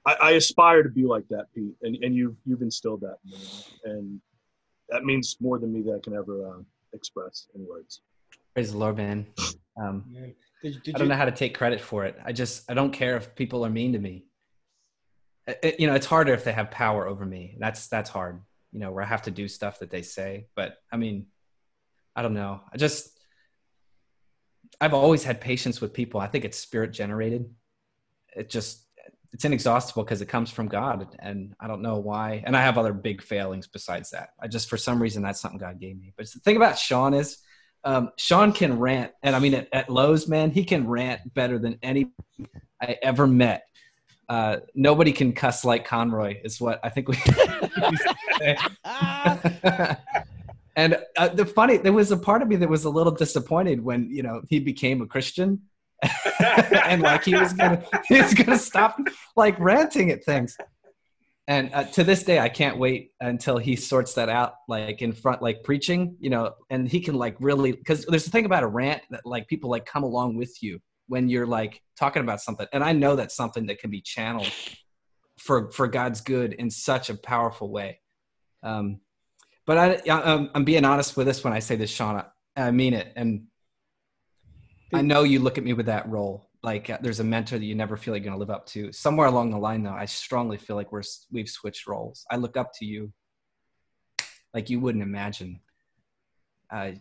I, I, aspire to be like that, Pete, and, and you've you've instilled that in me. And that means more than me that I can ever uh, express in words. Praise the Lord, man. Um, Yeah. Did, did I don't you, know how to take credit for it. I just I don't care if people are mean to me. It- it- you know, it's harder if they have power over me. That's that's hard. You know, where I have to do stuff that they say. But I mean, I don't know. I just I've always had patience with people. I think it's spirit generated. It just it's inexhaustible because it comes from God, and I don't know why. And I have other big failings besides that. I just for some reason that's something God gave me. But the thing about Sean is um, Sean can rant, and I mean at, at Lowe's, man, he can rant better than any I ever met. Uh, nobody can cuss like Conroy, is what I think we. and uh, the funny, there was a part of me that was a little disappointed when you know he became a Christian, and like he was gonna he was gonna stop like ranting at things. And uh, to this day, I can't wait until he sorts that out, like in front, like preaching, you know, and he can like really, because there's the thing about a rant that like people like come along with you when you're like talking about something, and I know that's something that can be channeled for for God's good in such a powerful way. Um, but I, I'm, I'm being honest with this when I say this, Shauna. I mean it, and I know you look at me with that role. Like uh, there's a mentor that you never feel like you're gonna live up to. Somewhere along the line, though, I strongly feel like we're we've switched roles. I look up to you like you wouldn't imagine. Uh,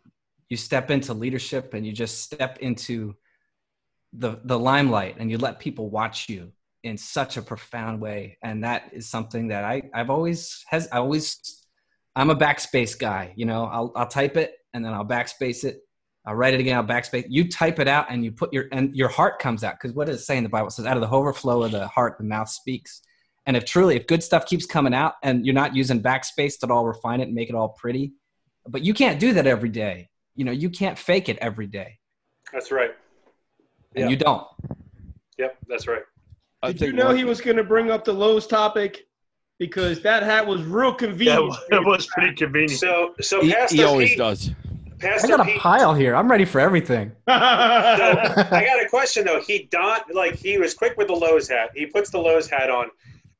you step into leadership, and you just step into the the limelight, and you let people watch you in such a profound way. And that is something that I I've always has I always I'm a backspace guy. You know, I'll I'll type it and then I'll backspace it. I'll write it again. I'll backspace. You type it out and you put your and your heart comes out because what does it say in the Bible? It says, "Out of the overflow of the heart, the mouth speaks." And if truly, if good stuff keeps coming out and you're not using backspace to all refine it and make it all pretty, but you can't do that every day. You know, you can't fake it every day, That's right. and Yeah. you don't. Yep, that's right. I did you know he was going to bring up the Lowe's topic? Because that hat was real Yeah, convenient. it was pretty convenient. So, so he, Pastor he always Pete, does. I got a Pete, pile here. I'm ready for everything. So I got a question though. He donned like he was quick with the Lowe's hat. He puts the Lowe's hat on,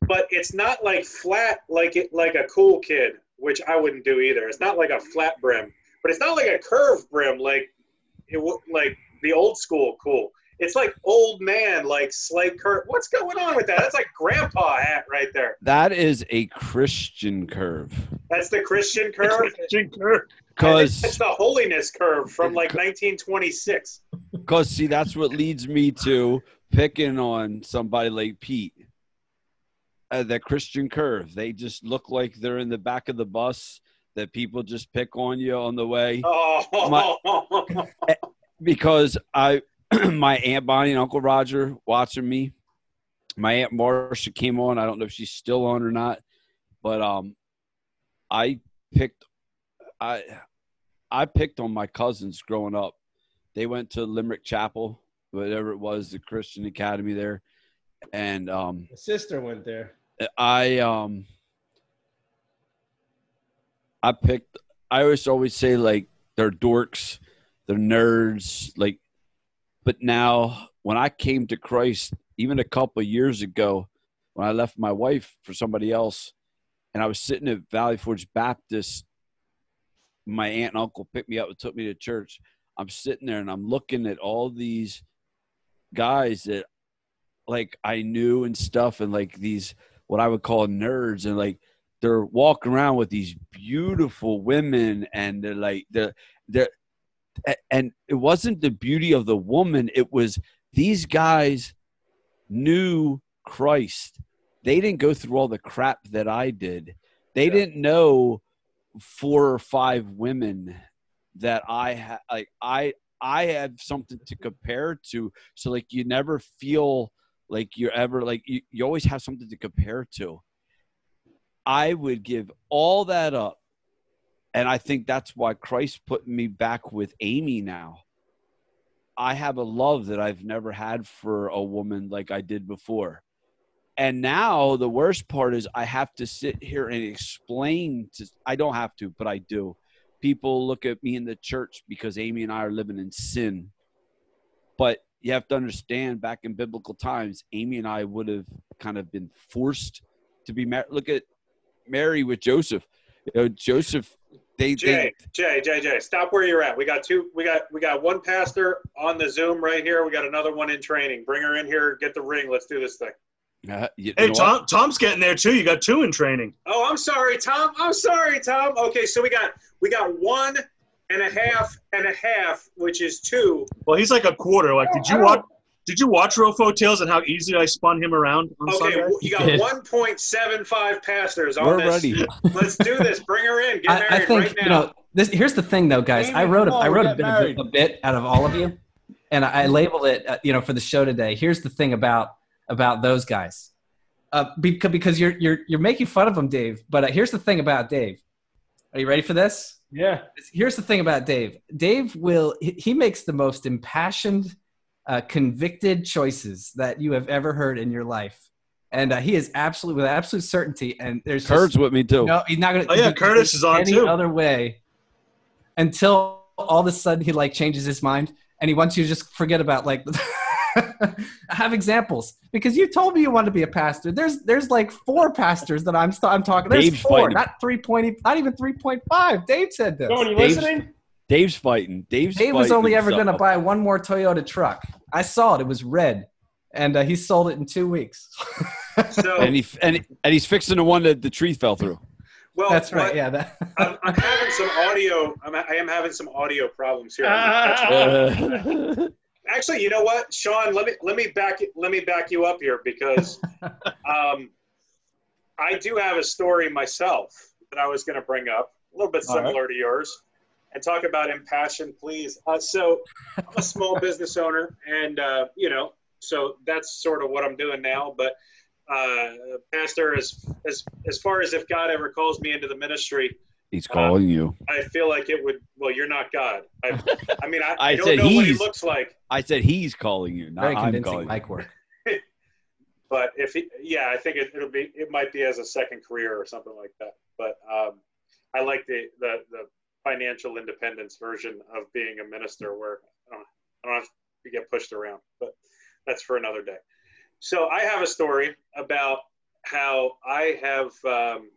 but it's not like flat like it like a cool kid, which I wouldn't do either. It's not like a flat brim, but it's not like a curved brim like it w- like the old school cool. It's like old man like slight curve. What's going on with that? That's like grandpa hat right there. That is a Christian curve. That's the Christian curve. Christian Kirk. I it's the holiness curve from like 1926. cause see, that's what leads me to picking on somebody like Pete. Uh, that Christian curve. They just look like they're in the back of the bus that people just pick on you on the way. Oh, because I, my aunt Bonnie and Uncle Roger watching me. My aunt Marcia came on. I don't know if she's still on or not, but um, I picked, I, I picked on my cousins growing up. They went to Limerick Chapel, whatever it was, the Christian Academy there, and um, My sister went there. I um I picked I always always say like they're dorks, they're nerds, like but now when I came to Christ, even a couple of years ago, when I left my wife for somebody else, and I was sitting at Valley Forge Baptist, my aunt and uncle picked me up and took me to church. I'm sitting there and I'm looking at all these guys that like I knew and stuff and like these what I would call nerds and like they're walking around with these beautiful women and they're like they're they're and it wasn't the beauty of the woman it was these guys knew Christ they didn't go through all the crap that I did they Yeah. didn't know four or five women that I had like I I had something to compare to. So like you never feel like you're ever like you, you always have something to compare to. I would give all that up. And i think that's why christ put me back with amy now. I have a love that i've never had for a woman like i did before and now the worst part is i have to sit here and explain to i don't have to but i do people look at me in the church because amy and i are living in sin but you have to understand back in biblical times amy and i would have kind of been forced to be married look at mary with joseph You know, Joseph. They, Jay, they Jay, Jay, Jay, stop where you're at. We got two. We got we got one pastor on the Zoom right here. We got another one in training. Bring her in here. Get the ring. Let's do this thing. Uh, you Hey, know what? Tom. Tom's getting there too. You got two in training. Oh, I'm sorry, Tom. I'm sorry, Tom. Okay, so we got we got one and a half and a half, which is two. Well, he's like a quarter. Like, did you watch? Did you watch Rofo Tales and how easy I spun him around on Okay, Sunday? you got 1.75 passers on We're this. ready. Let's do this. Bring her in. Get I, married I think right now. you know. This, here's the thing, though, guys. I wrote a, on, I wrote a get bit, a bit out of all of you, and I labeled it, uh, you know, for the show today. Here's the thing about about those guys, uh, because because you're you're you're making fun of them, Dave. But uh, here's the thing about Dave. Are you ready for this? Yeah. Here's the thing about Dave. Dave will he, he makes the most impassioned, uh, convicted choices that you have ever heard in your life, and uh, he is absolutely with absolute certainty. And there's just- Kurt's with me too. no, he's not gonna. Oh, yeah, there's Curtis is on, any too. other way until all of a sudden he like changes his mind and he wants you to just forget about like. I have examples because you told me you wanted to be a pastor. There's there's like four pastors that I'm st- I'm talking. There's Dave's four, fighting. not three point, not even three point five. Dave said this. John, you Dave's- listening? Dave's fighting. Dave's Dave was only ever going to buy one more Toyota truck. I saw it; it was red, and uh, he sold it in two weeks. so, and he and, and he's fixing the one that the tree fell through. well, That's right. what- Yeah. That, I'm, I'm having some audio. I'm, I am having some audio problems here. Uh, Actually, you know what, Sean? Let me let me back let me back you up here because um, I do have a story myself that I was going to bring up, a little bit All right. similar to yours, and talk about impassioned pleas. Uh, so, I'm a small business owner, and uh, you know, so that's sort of what I'm doing now. But uh, pastor, as as as far as if God ever calls me into the ministry, he's calling you. I feel like it would. Well, you're not God. I, I mean, I, I I don't said know what he looks like. I said he's calling you, not very I'm convincing calling. you. mic work. but if he, yeah, I think it, it'll be it might be as a second career or something like that. But um, I like the, the the financial independence version of being a minister, where I don't, I don't have to get pushed around. But that's for another day. So I have a story about how I have um,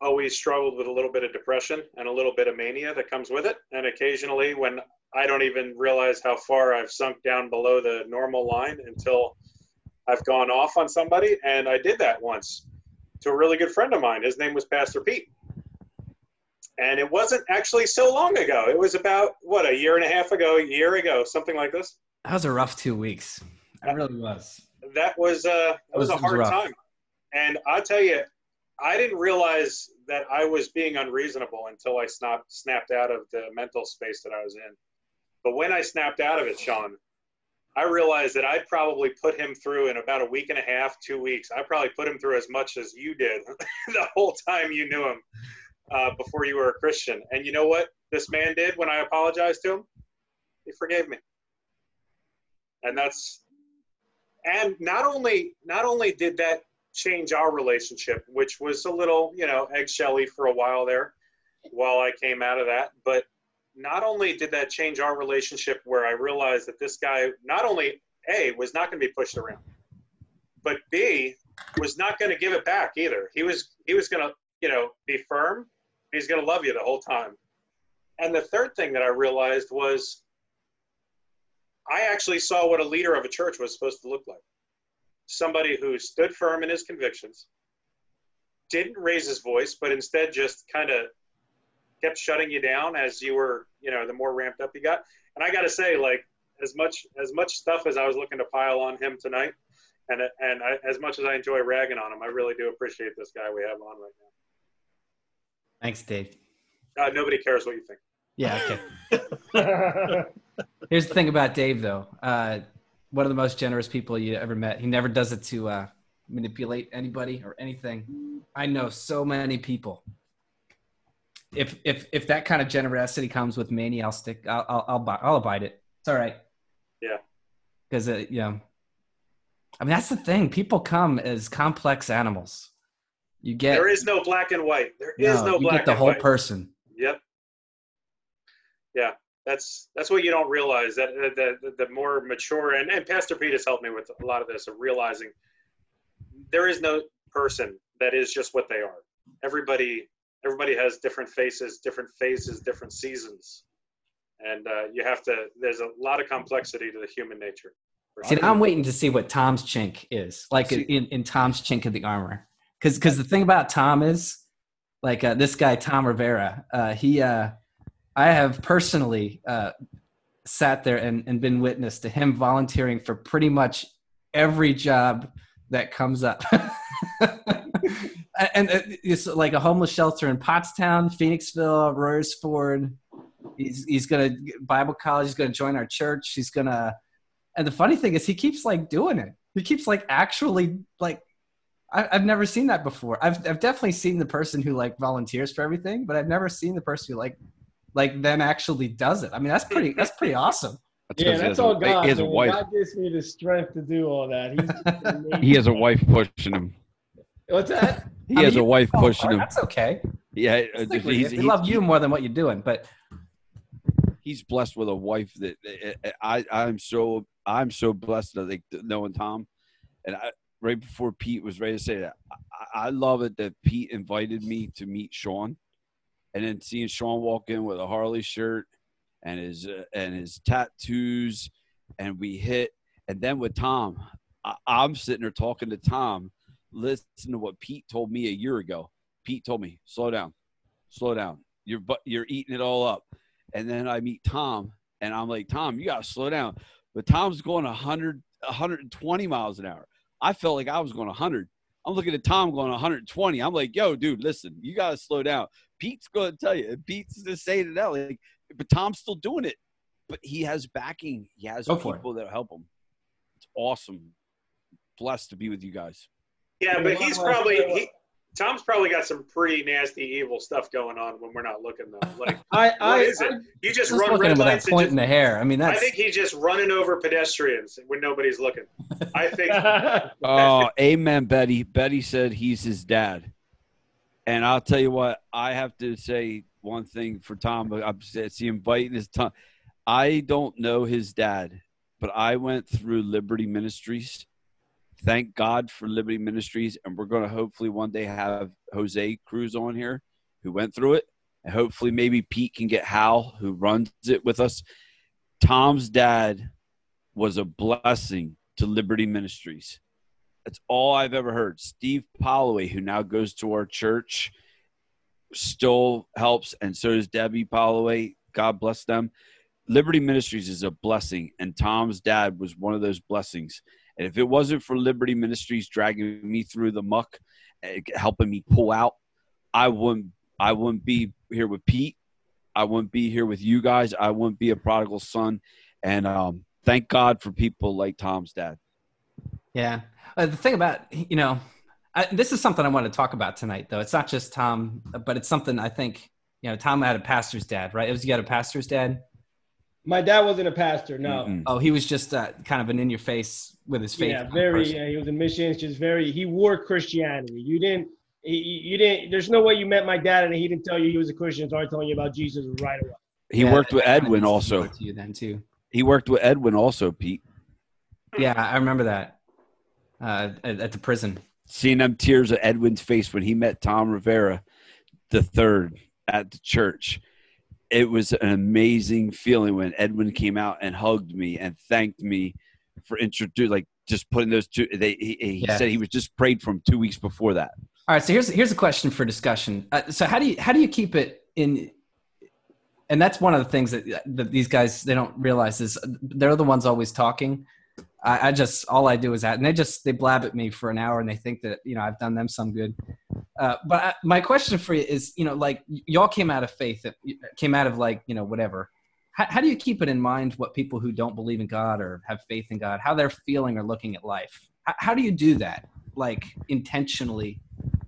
always struggled with a little bit of depression and a little bit of mania that comes with it, and occasionally when I don't even realize how far I've sunk down below the normal line until I've gone off on somebody, and I did that once to a really good friend of mine. His name was Pastor Pete. And it wasn't actually so long ago. It was about, what, a year and a half ago, a year ago, something like this. That was a rough two weeks. It really was. That was, uh, that was, was- a hard rough. time. And I'll tell you, I didn't realize that I was being unreasonable until I snapped, snapped out of the mental space that I was in. But when I snapped out of it, Sean, I realized that I'd probably put him through in about a week and a half, two weeks. I probably put him through as much as you did the whole time you knew him uh, before you were a Christian. And you know what this man did when I apologized to him? He forgave me. And that's and not only not only did that change our relationship, which was a little, you know, eggshelly for a while there while I came out of that, but not only did that change our relationship where I realized that this guy not only A was not going to be pushed around, but B was not going to give it back either. He was he was going to, you know, be firm. He's going to love you the whole time. And the third thing that I realized was I actually saw what a leader of a church was supposed to look like. Somebody who stood firm in his convictions, didn't raise his voice, but instead just kind of kept shutting you down as you were, you know, the more ramped up you got. And I got to say, like, as much as much stuff as I was looking to pile on him tonight, and and I, as much as I enjoy ragging on him, I really do appreciate this guy we have on right now. Thanks, Dave. Uh, nobody cares what you think. Yeah. Okay. Here's the thing about Dave, though. Uh, one of the most generous people you ever met. He never does it to uh, manipulate anybody or anything. I know so many people. If if if that kind of generosity comes with mania, I'll stick. I'll I'll I'll, buy, I'll abide it. It's all right. Yeah. Because uh, you know, I mean that's the thing. People come as complex animals. You get There is no black and white. There is no, black You get the whole white. person. Yep. Yeah, that's that's what you don't realize that the, the, the more mature and, and Pastor Pete has helped me with a lot of this of realizing there is no person that is just what they are. Everybody everybody has different faces, different phases, different seasons, and uh, you have to. There's a lot of complexity to the human nature. See, I'm waiting to see what Tom's chink is, like in, in Tom's chink of the armor. Because because the thing about Tom is, like uh, this guy Tom Rivera, uh, he, uh, I have personally uh, sat there and, and been witness to him volunteering for pretty much every job that comes up. and it's like a homeless shelter in Pottstown, Phoenixville, Royersford. He's he's gonna Bible college. He's gonna join our church. He's gonna and the funny thing is, he keeps like doing it. He keeps like actually like. I, I've never seen that before. I've I've definitely seen the person who like volunteers for everything, but I've never seen the person who like like then actually does it. I mean, that's pretty that's pretty awesome. That's Yeah, 'cause he that's has a- all God. He has a wife. God gives me the strength to do all that. He's. He has a wife pushing him. What's that? He I has mean, a wife pushing him. That's okay. Yeah, uh, Stick with he's, it. He- love you more than what you're doing, but he's blessed with a wife that uh, I I'm so I'm so blessed that like knowing Tom, and I right before Pete was ready to say that I, I love it that Pete invited me to meet Sean, and then seeing Sean walk in with a Harley shirt and his uh, and his tattoos, and we hit, and then with Tom, I, I'm sitting there talking to Tom, listen to what Pete told me a year ago. Pete told me, slow down, slow down. You're you're eating it all up. And then I meet Tom, and I'm like, Tom, you gotta slow down. But Tom's going 100, 120 miles an hour. I felt like I was going 100. I'm looking at Tom going 120. I'm like, yo, dude, listen, you gotta slow down. Pete's going to tell you. Pete's just saying it out. Like, but Tom's still doing it. But he has backing. He has Go people that help him. It's awesome. Blessed to be with you guys. Yeah, but he's probably he, Tom's probably got some pretty nasty, evil stuff going on when we're not looking though. Like I, I, what is it? I- You just just run red at that lights. and point just- in the hair. I mean, I think he's just running over pedestrians when nobody's looking. I think Oh, amen, Betty. Betty said he's his dad. And I'll tell you what, I have to say one thing for Tom. but I'm see him biting his tongue. I don't know his dad, but I went through Liberty Ministries. Thank God for Liberty Ministries, and we're going to hopefully one day have Jose Cruz on here, who went through it, and hopefully maybe Pete can get Hal, who runs it with us. Tom's dad was a blessing to Liberty Ministries. That's all I've ever heard. Steve Holloway, who now goes to our church, still helps, and so does Debbie Holloway. God bless them. Liberty Ministries is a blessing, and Tom's dad was one of those blessings. And if it wasn't for Liberty Ministries dragging me through the muck, eh, helping me pull out, I wouldn't. I wouldn't be here with Pete. I wouldn't be here with you guys. I wouldn't be a prodigal son. And um, thank God for people like Tom's dad. Yeah. Uh, the thing about, you know, I, this is something I want to talk about tonight, though. It's not just Tom, but it's something I think, you know, Tom had a pastor's dad, right? It was you had a pastor's dad? My dad wasn't a pastor. No. Mm-mm. Oh, he was just uh, kind of an in your face with his faith. Yeah, very. person. Yeah, he was in missions. Just very. He wore Christianity. You didn't. He, you didn't. There's no way you met my dad and he didn't tell you he was a Christian. Started telling you about Jesus right away. He Yeah, worked with Edwin also. To you then too. He worked with Edwin also, Pete. Yeah, I remember that uh, at, at the prison. Seeing them tears of Edwin's face when he met Tom Rivera, the third at the church. It was an amazing feeling when Edwin came out and hugged me and thanked me for introducing, like just putting those two. They, he, he Yeah. said he was just prayed from two weeks before that. All right, so here's here's a question for discussion. Uh, so how do you how do you keep it in? And that's one of the things that, that these guys they don't realize is they're the ones always talking. I, I just all I do is that, and they just they blab at me for an hour, and they think that you know I've done them some good. Uh, but I, my question for you is, you know, like y- y'all came out of faith, that came out of like you know whatever. How, how do you keep it in mind what people who don't believe in God or have faith in God, how they're feeling or looking at life? How, how do you do that, like intentionally,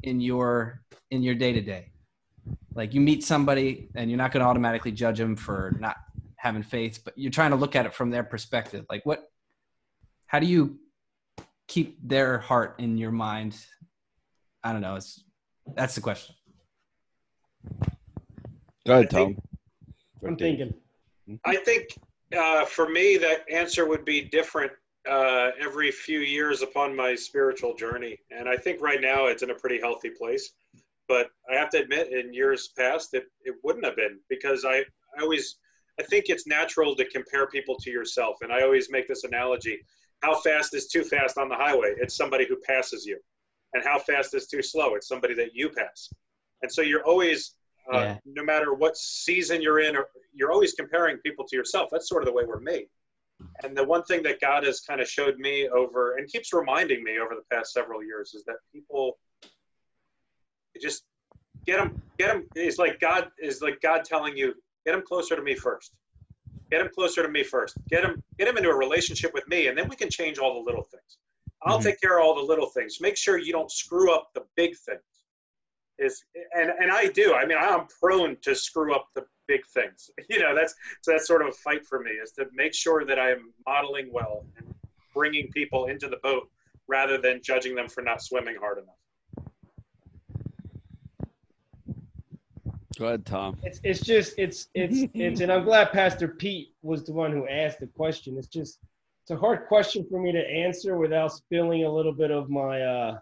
in your in your day to day? Like you meet somebody and you're not going to automatically judge them for not having faith, but you're trying to look at it from their perspective. Like what? How do you keep their heart in your mind? I don't know. It's that's the question. Go ahead, I think- Tom. I'm thinking. I think uh, for me that answer would be different uh, every few years upon my spiritual journey, and I think right now it's in a pretty healthy place. but I have to admit, in years past, it, it wouldn't have been because I, I always, I think it's natural to compare people to yourself. And I always make this analogy how fast is too fast on the highway? It's somebody who passes you. And how fast is too slow? It's somebody that you pass. And so you're always, uh, yeah. no matter what season you're in, or you're always comparing people to yourself. That's sort of the way we're made. And the one thing that God has kind of showed me over and keeps reminding me over the past several years is that people just get them, get them. It's like God is like God telling you, get them closer to me first. Get him closer to me first. Get him get them into a relationship with me, and then we can change all the little things. I'll mm-hmm. take care of all the little things. Make sure you don't screw up the big things. Is and and I do. I mean, I'm prone to screw up the big things. You know, that's so that's sort of a fight for me is to make sure that I am modeling well and bringing people into the boat rather than judging them for not swimming hard enough. Go ahead, Tom. It's it's just it's it's it's and I'm glad Pastor Pete was the one who asked the question. It's just it's a hard question for me to answer without spilling a little bit of my uh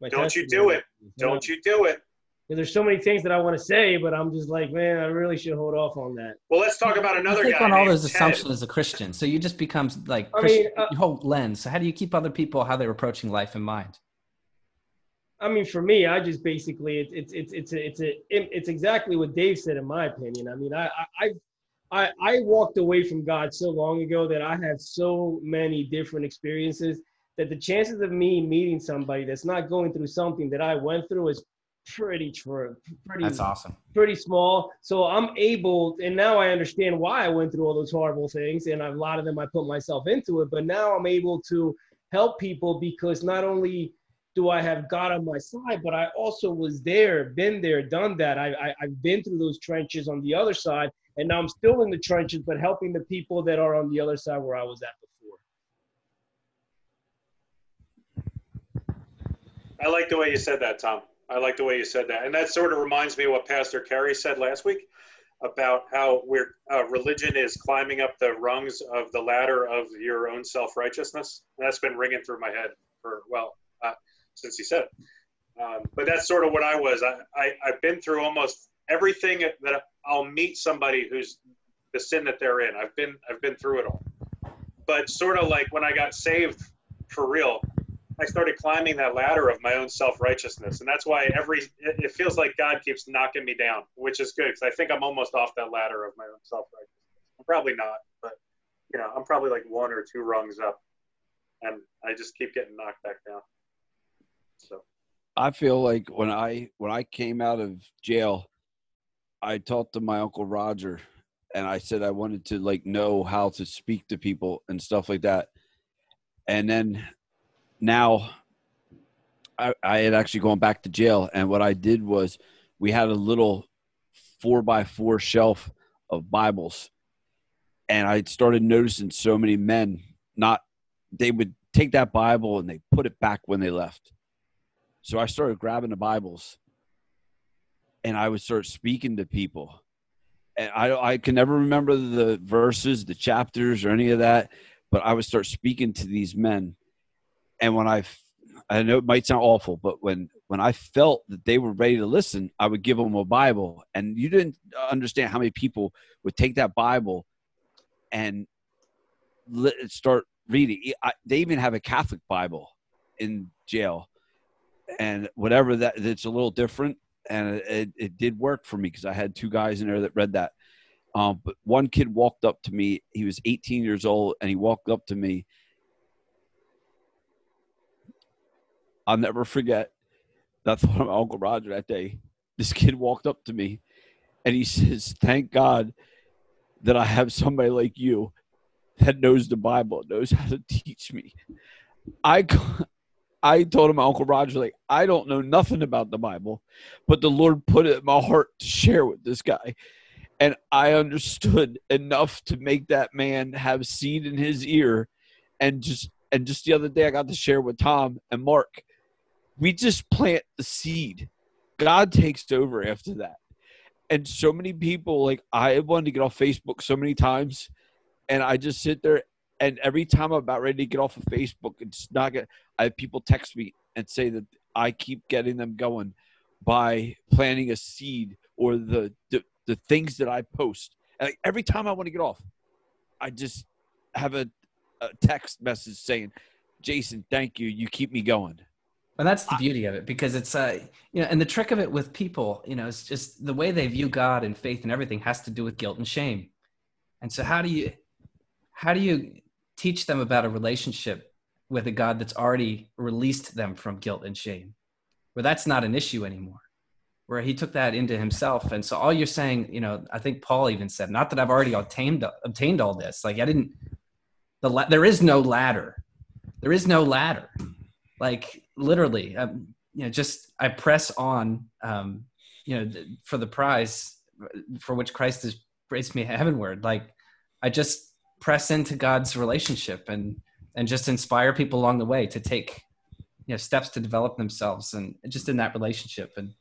my Don't you do it. Don't you do it. Because there's so many things that I want to say, but I'm just like, man, I really should hold off on that. Well, let's talk about another you take guy. on all those Ted. assumptions as a Christian, so you just becomes like I mean, uh, your whole lens. So how do you keep other people how they're approaching life in mind? I mean, for me, I just basically it's it's it's it's a, it's a, it's exactly what Dave said in my opinion. I mean, I I I I walked away from God so long ago that I have so many different experiences that the chances of me meeting somebody that's not going through something that I went through is pretty true. Pretty That's awesome. Pretty small. So I'm able, and now I understand why I went through all those horrible things, and a lot of them I put myself into it. But now I'm able to help people because not only do I have God on my side, but I also was there, been there, done that. I, I I've been through those trenches on the other side, and now I'm still in the trenches, but helping the people that are on the other side where I was at before. I like the way you said that, Tom. I like the way you said that, and that sort of reminds me of what Pastor Kerry said last week about how we're uh, religion is climbing up the rungs of the ladder of your own self righteousness. That's been ringing through my head for well uh, since he said it. Um, but that's sort of what I was. I, I I've been through almost everything that I'll meet somebody who's the sin that they're in. I've been I've been through it all. But sort of like when I got saved for real, I started climbing that ladder of my own self righteousness, and that's why every it, it, feels like God keeps knocking me down, which is good because I think I'm almost off that ladder of my own self righteousness. I'm probably not, but you know, I'm probably like one or two rungs up, and I just keep getting knocked back down. So, I feel like when I when I came out of jail, I talked to my uncle Roger, and I said I wanted to like know how to speak to people and stuff like that, and then now I, I had actually gone back to jail and what i did was we had a little four by four shelf of bibles. And i started noticing so many men not they would take that bible and they put it back when they left so i started grabbing the bibles and i would start speaking to people. And i i can never remember the verses the chapters or any of that but i would start speaking to these men. And when I, I know it might sound awful, but when when I felt that they were ready to listen, I would give them a Bible, and you didn't understand how many people would take that Bible and start reading. I, they even have a Catholic Bible in jail, and whatever that it's a little different, and it, it did work for me because I had two guys in there that read that. Um, but one kid walked up to me. He was 18 years old, and he walked up to me I'll never forget that thought of my Uncle Roger that day. This kid walked up to me and he says, Thank God that I have somebody like you that knows the Bible, knows how to teach me. I I told him, Uncle Roger, like, I don't know nothing about the Bible, but the Lord put it in my heart to share with this guy. And I understood enough to make that man have seed in his ear. And just and just the other day I got to share with Tom and Mark we just plant the seed. God takes over after that. And so many people, like I wanted to get off Facebook so many times, and I just sit there and every time I'm about ready to get off of Facebook, it's not get I have people text me and say that I keep getting them going. by planting a seed or the the, the things that I post. And like, every time I want to get off, I just have a, a text message saying, "Jason, thank you. You keep me going." And that's the beauty of it because it's uh you know and the trick of it with people, you know, it's just the way they view God and faith and everything has to do with guilt and shame. And so how do you how do you teach them about a relationship with a God that's already released them from guilt and shame? Where that's not an issue anymore. Where he took that into himself. And so all you're saying, you know, I think Paul even said, not that I've already obtained obtained all this. Like I didn't the la- there is no ladder. There is no ladder. Like literally, um, you know, just I press on, um, you know, for the prize for which Christ has raised me heavenward. Like I just press into God's relationship and and just inspire people along the way to take you know steps to develop themselves and just in that relationship and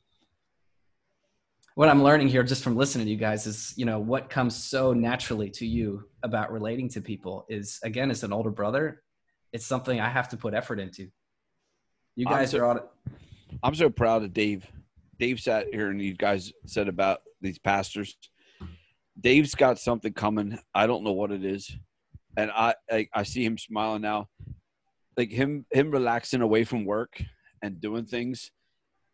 what i'm learning here just from listening to you guys is you know what comes so naturally to you about relating to people is again as an older brother it's something i have to put effort into you guys so, are on it. I'm so proud of Dave. Dave sat here and you guys said about these pastors. Dave's got something coming. I don't know what it is, and I I, I see him smiling now, like him him relaxing away from work and doing things.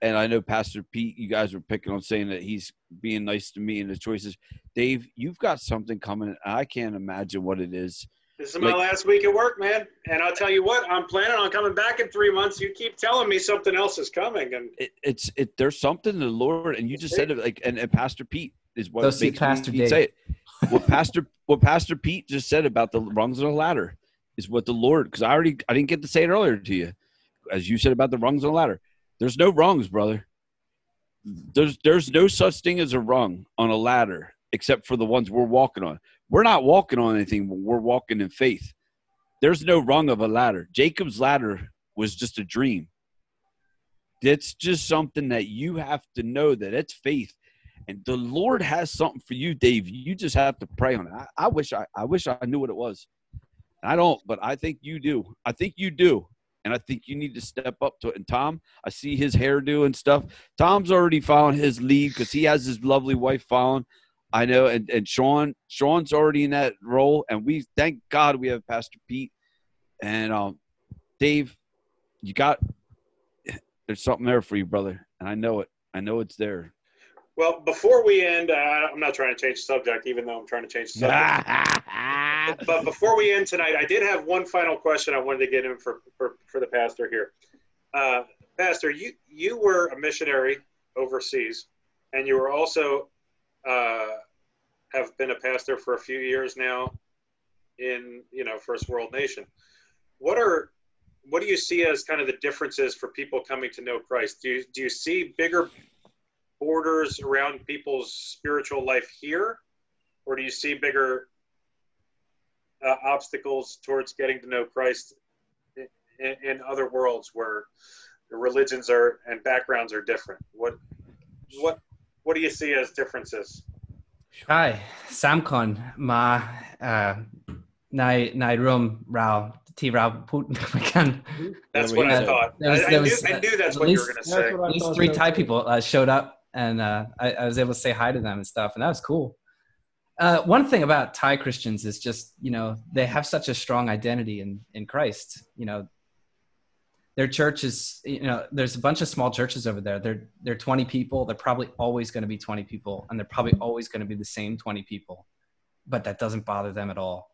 And I know Pastor Pete, you guys were picking on saying that he's being nice to me and his choices. Dave, you've got something coming. I can't imagine what it is. This is my Like- last week at work, man. And I'll tell you what, I'm planning on coming back in three months. You keep telling me something else is coming, and It, it's it. There's something the Lord, and you just said it like, and, and Pastor Pete is what Go Pastor Dave. say it. What Pastor what Pastor Pete just said about the rungs on the ladder is what the Lord. Because I already I didn't get to say it earlier to you, as you said about the rungs on the ladder. There's no rungs, brother. There's there's no such thing as a rung on a ladder except for the ones we're walking on. We're not walking on anything. We're walking in faith. There's no rung of a ladder. Jacob's ladder was just a dream. It's just something that you have to know that it's faith. And the Lord has something for you, Dave. You just have to pray on it. I, I wish I, I wish I knew what it was. I don't, but I think you do. I think you do. And I think you need to step up to it. And Tom, I see his hairdo and stuff. Tom's already found his lead because he has his lovely wife following. I know, and, and Sean, Sean's already in that role, and we thank God we have Pastor Pete and um, Dave. You got there's something there for you, brother, and I know it. I know it's there. Well, before we end, uh, I'm not trying to change the subject, even though I'm trying to change the subject. but before we end tonight, I did have one final question I wanted to get in for for, for the pastor here. Uh, pastor, you you were a missionary overseas, and you were also uh, have been a pastor for a few years now in you know first world nation. What are what do you see as kind of the differences for people coming to know Christ? Do you, do you see bigger borders around people's spiritual life here, or do you see bigger uh, obstacles towards getting to know Christ in, in, in other worlds where the religions are and backgrounds are different? What what what do you see as differences? Hi, Samcon, ma uh, nai nai room rao ti rao put kan. That's what I thought. There was- I, I, there knew, was, I knew that's at what you were going to say. At least three Thai people uh, showed up, and uh, I, I was able to say hi to them and stuff, and that was cool. Uh, one thing about Thai Christians is just you know they have such a strong identity in in Christ. You know, their church is you know there's a bunch of small churches over there. They're they're 20 people. They're probably always going to be 20 people, and they're probably always going to be the same 20 people. But that doesn't bother them at all.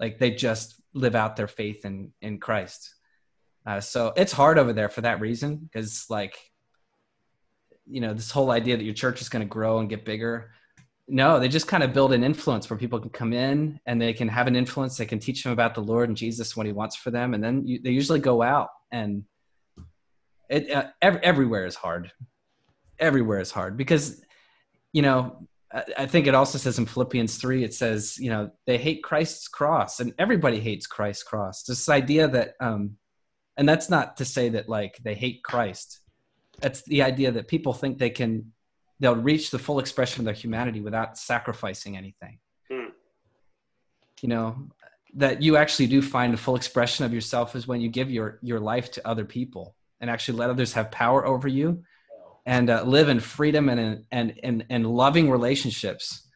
Like they just live out their faith in in Christ. Uh, so it's hard over there for that reason because like you know this whole idea that your church is going to grow and get bigger. No they just kind of build an influence where people can come in and they can have an influence. They can teach them about the lord and jesus what he wants for them. And then you, they usually go out and it uh, ev- everywhere is hard. Everywhere is hard because you know I, I think it also says in philippians 3 it says you know they hate christ's cross and everybody hates christ's cross. This idea that um and that's not to say that like they hate christ that's the idea that people think they can they'll reach the full expression of their humanity without sacrificing anything Hmm. you know that you actually do find a full expression of yourself is when you give your your life to other people and actually let others have power over you and uh, live in freedom and in, and and and loving relationships.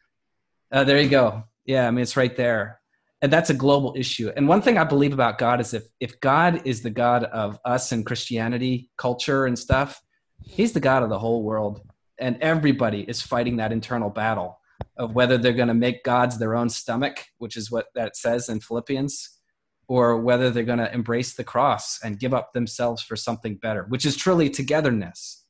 Uh, there you go. Yeah, I mean it's right there, and that's a global issue. And one thing I believe about God is if if God is the God of us and Christianity culture and stuff, He's the God of the whole world, and everybody is fighting that internal battle of whether they're going to make gods their own stomach, which is what that says in Philippians, or whether they're going to embrace the cross and give up themselves for something better, which is truly togetherness.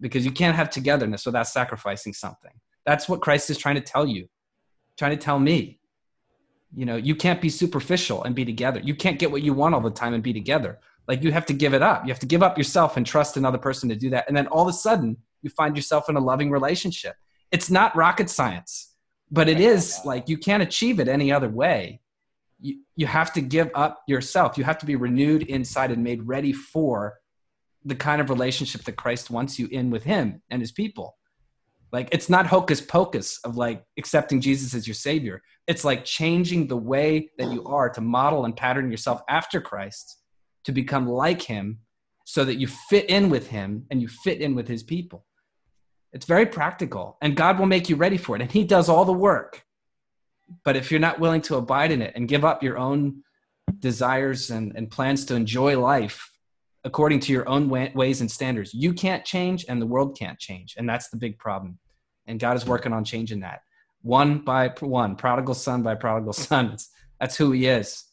Because you can't have togetherness without sacrificing something. That's what Christ is trying to tell you, trying to tell me. You know, you can't be superficial and be together. You can't get what you want all the time and be together. Like you have to give it up. You have to give up yourself and trust another person to do that. And then all of a sudden, you find yourself in a loving relationship. It's not rocket science, but it is like you can't achieve it any other way. You, you have to give up yourself. You have to be renewed inside and made ready for the kind of relationship that Christ wants you in with Him and His people. Like it's not hocus pocus of like accepting Jesus as your Savior. It's like changing the way that you are to model and pattern yourself after Christ to become like Him so that you fit in with Him and you fit in with His people. It's very practical, and God will make you ready for it, and He does all the work. But if you're not willing to abide in it and give up your own desires and, and plans to enjoy life according to your own way, ways and standards, you can't change, and the world can't change. And that's the big problem. And God is working on changing that one by one, prodigal son by prodigal son. That's who He is.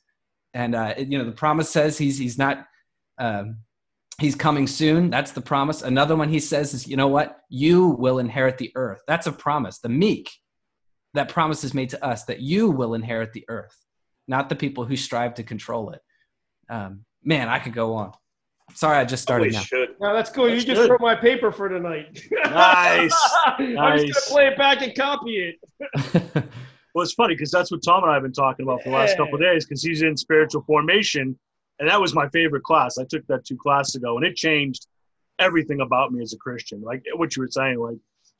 And, uh, you know, the promise says He's, he's not. Um, he's coming soon. That's the promise. Another one he says is, you know what? You will inherit the earth. That's a promise. The meek, that promise is made to us that you will inherit the earth, not the people who strive to control it. Um, man, I could go on. Sorry, I just started Probably now. should. No, that's cool. That's you just good. wrote my paper for tonight. Nice. I'm Nice. just gonna play it back and copy it. Well, it's funny because that's what Tom and I have been talking about for the last couple of days because he's in spiritual formation. And that was my favorite class. I took that two classes ago and it changed everything about me as a Christian. Like what you were saying, like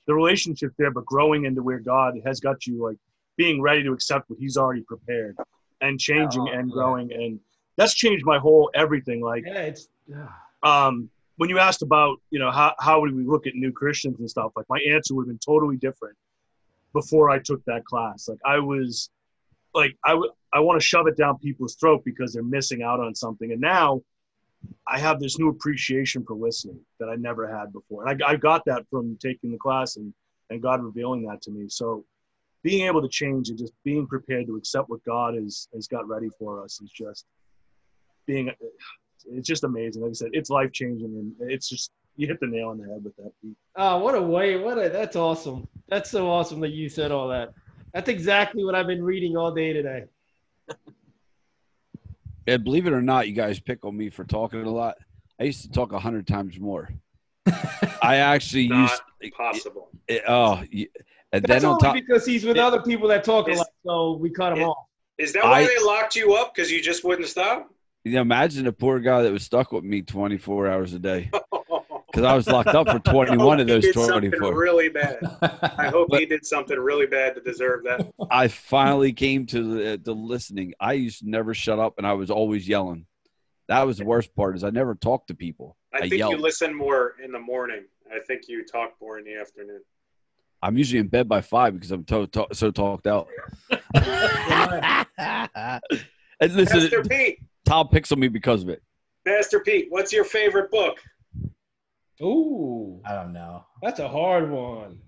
the relationship there, but growing into where God has got you, like being ready to accept what he's already prepared and changing Oh, and yeah. growing. And that's changed my whole everything. Like, Yeah, it's. um, when you asked about, you know, how, how would we look at new Christians and stuff, like my answer would have been totally different before I took that class. Like I was like, I, w- I want to shove it down people's throat because they're missing out on something. And now I have this new appreciation for listening that I never had before. And I, I got that from taking the class and, and God revealing that to me. So being able to change and just being prepared to accept what God has, has got ready for us is just being, it's just amazing. Like I said, it's life changing and it's just, you hit the nail on the head with that. Pete. Oh, ah, what a way! What a that's awesome. That's so awesome that you said all that. That's exactly what I've been reading all day today. And believe it or not, you guys pick on me for talking a lot. I used to talk a hundred times more. I actually Not used. possible. it- oh, you- and That's then on only top, because he's with other people that talk a lot, so we cut him off. Is that why I- they locked you up? Because you just wouldn't stop? you know, imagine a poor guy that was stuck with me 24 hours a day because I was locked up for 21 of those he did something 24. really bad. I hope But- he did something really bad to deserve that. I finally came to the, the listening. I used to never shut up, and I was always yelling. That was the worst part. Is I never talked to people. I I think you listen more in the morning. I think you talk more in the afternoon. I'm usually in bed by five because I'm to, to, so talked out. and listen, Pete, Tom picks on me because of it. Pastor Pete, what's your favorite book? Ooh, I don't know. that's a hard one.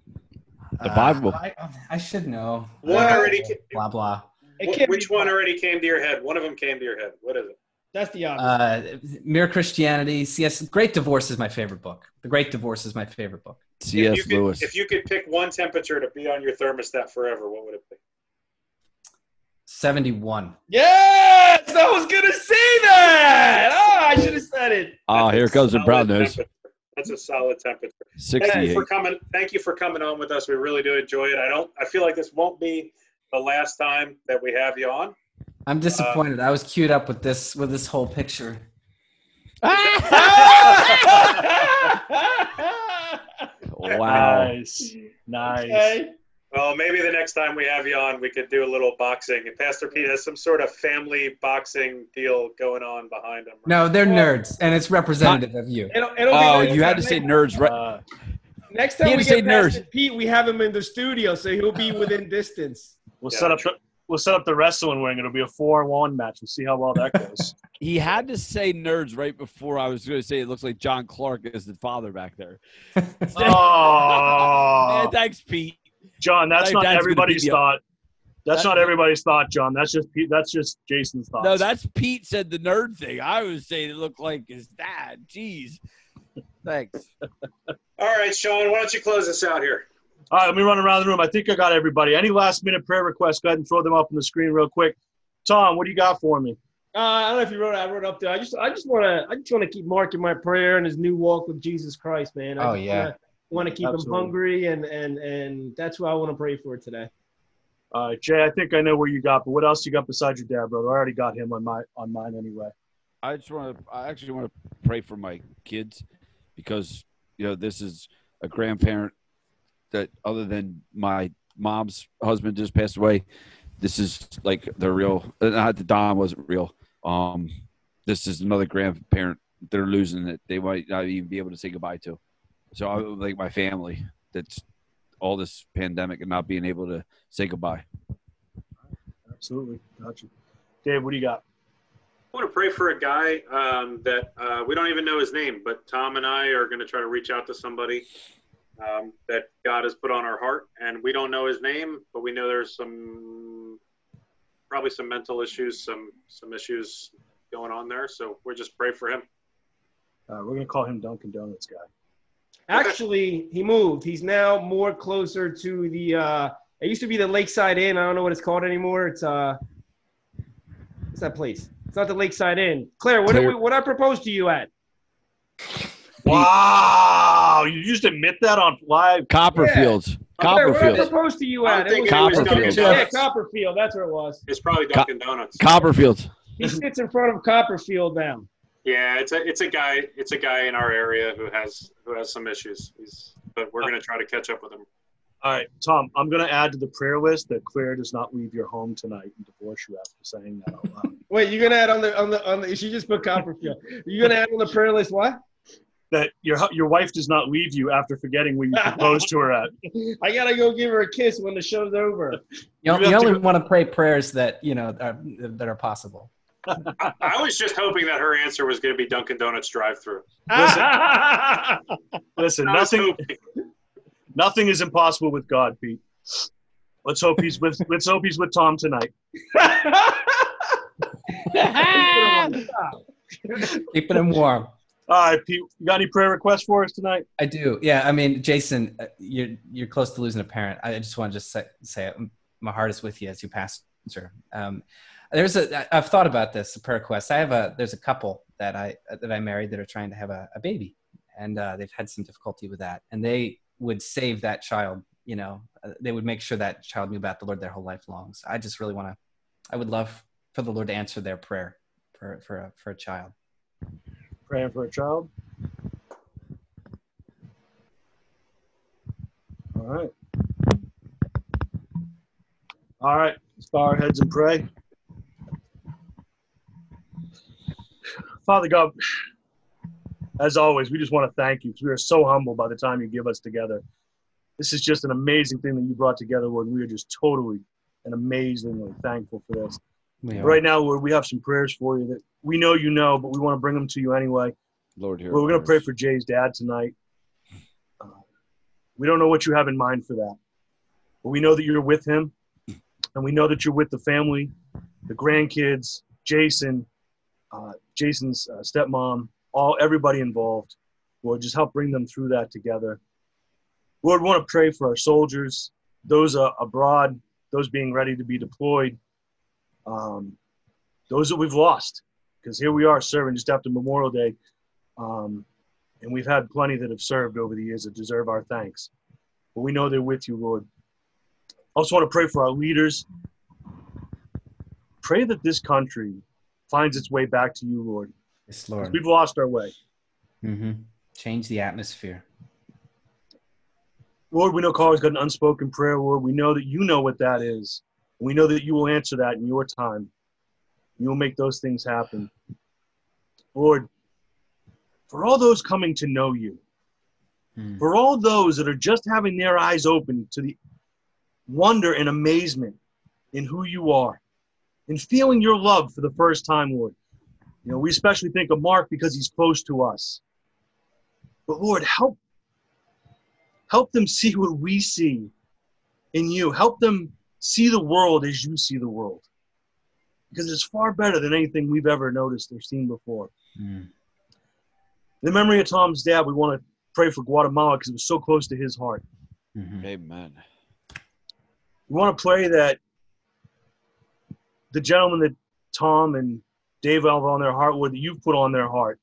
The Bible. I, I should know. One Uh, already. ca- Blah blah. Wh- which one fun. already came to your head? One of them came to your head. What is it? That's the obvious. Uh, Mere Christianity. Yes, Great Divorce is my favorite book. The Great Divorce is my favorite book. if, C.S. you could, Lewis. if you could pick one temperature to be on your thermostat forever, what would it be? Seventy-one. yes, I was gonna say that. Oh, I should have said it. Ah, That's here comes the solid brown nose. temperature. That's a solid temperature. Thank you for coming. Thank you for coming on with us. We really do enjoy it. I don't. I feel like this won't be the last time that we have you on. I'm disappointed. I was queued up with this with this whole picture. Wow. Nice. Nice. okay. Well, maybe the next time we have you on, we could do a little boxing. And Pastor Pete has some sort of family boxing deal going on behind him. No, they're nerds, and it's representative of you. It'll, it'll Oh, nice you had to say nerds, right? Uh, Next time He had we to say get past nurse. Pete, we have him in the studio, so he'll be within distance. We'll Yeah. set up the we'll set up the wrestling ring. It'll be a four one match. We'll see how well that goes. He had to say nerds right before I was going to say it looks like John Clark is the father back there. oh, Man, thanks, Pete. John, that's not everybody's beat me up. thought. That's That- not everybody's thought, John. That's just Pete- that's just Jason's thought. No, that's Pete said the nerd thing. I was saying it looked like his dad. Jeez. Thanks. All right, Sean, why don't you close us out here? All right, let me run around the room. I think I got everybody. Any last minute prayer requests? Go ahead and throw them up on the screen real quick. Tom, what do you got for me? Uh, I don't know if you wrote. it. I wrote it up there. I just, I just want to, I just want to keep Mark in my prayer and his new walk with Jesus Christ, man. I Oh, just yeah. wanna- Want to keep Absolutely. him hungry, and and and that's what I want to pray for today. Uh, Jay, I think I know where you got, but what else you got besides your dad, brother? I already got him on my on mine anyway. I just want to. I actually want to pray for my kids because you know this is a grandparent that, other than my mom's husband, just passed away. This is like the real. uh, Not that Don wasn't real. Um, this is another grandparent they're losing that they might not even be able to say goodbye to. So I would like my family. That's all this pandemic and not being able to say goodbye. Absolutely, gotcha. Dave, what do you got? I want to pray for a guy um, that uh, we don't even know his name, but Tom and I are going to try to reach out to somebody um, that God has put on our heart, and we don't know his name, but we know there's some probably some mental issues, some some issues going on there. So we're just pray for him. Uh, we're gonna call him Dunkin' Donuts guy. Actually, he moved. He's now more closer to the. uh It used to be the Lakeside Inn. I don't know what it's called anymore. It's uh, what's that place? It's not the Lakeside Inn. Klair, what did Klair- we, what I proposed to you at? Wow, you just admit that on live. Copperfields. Klair, what I Copperfields. proposed to you at? It thinking was- it was Copperfield. Yeah, Copperfield. That's where it was. It's probably Dunkin' Donuts. Copperfields. He sits in front of Copperfield now. Yeah, it's a it's a guy it's a guy in our area who has who has some issues. He's but we're going to try to catch up with him. All right, Tom, I'm gonna add to the prayer list that Klair does not leave your home tonight and divorce you after saying that out loud. Wait, you're gonna add on the on the on the? She just put Copperfield. You're gonna add on the prayer list what? that your your wife does not leave you after forgetting where you proposed to her at. I gotta go give her a kiss when the show's over. You, You you have to only want to pray prayers that you know are, that are possible. I, I was just hoping that her answer was going to be Dunkin' Donuts drive-through. Listen, I was nothing nothing is impossible with God, Pete. Let's hope he's with let's hope he's with Tom tonight. Keeping him warm. All right, Pete, you got any prayer requests for us tonight? I do. Yeah. I mean, Jason, uh, you're you're close to losing a parent. I just want to just say, say it. my heart is with you as you pastor. Um, there's a I've thought about this prayer request. I have a there's a couple that I that I married that are trying to have a, a baby, and uh, they've had some difficulty with that, and they would save that child. You know, uh, they would make sure that child knew about the Lord their whole life long. So I just really want to. I would love for the Lord to answer their prayer for for a, for a child. Praying for a child. All right. All right. Let's bow our heads and pray. Father God, as always, we just want to thank you because we are so humble by the time you give us together. This is just an amazing thing that you brought together, Lord. and We are just totally and amazingly thankful for this. Right now, Lord, we have some prayers for you that we know you know, but we want to bring them to you anyway. Lord, here. We're going to pray for Jay's dad tonight. Uh, we don't know what you have in mind for that, but we know that you're with him, and we know that you're with the family, the grandkids, Jason, uh, Jason's uh, stepmom, all everybody involved. Lord, just help bring them through that together. Lord, want to pray for our soldiers, those uh, abroad, those being ready to be deployed, um, those that we've lost, because here we are serving just after Memorial Day. Um, and we've had plenty that have served over the years that deserve our thanks. But we know they're with you, Lord. I also want to pray for our leaders. Pray that this country finds its way back to you, Lord. Yes, Lord. We've lost our way. hmm Change the atmosphere. Lord, we know Carl's got an unspoken prayer, Lord. We know that you know what that is. And we know that you will answer that in your time. You will make those things happen. Lord, for all those coming to know you, Hmm. For all those that are just having their eyes open to the wonder and amazement in who you are and feeling your love for the first time, Lord. You know, we especially think of Mark because he's close to us. But Lord, help help them see what we see in you. Help them see the world as you see the world. Because it's far better than anything we've ever noticed or seen before. Hmm. In the memory of Tom's dad, we want to pray for Guatemala because it was so close to his heart. Mhm. Amen. We want to pray that the gentleman that Tom and Dave have on their heart, or that you've put on their heart,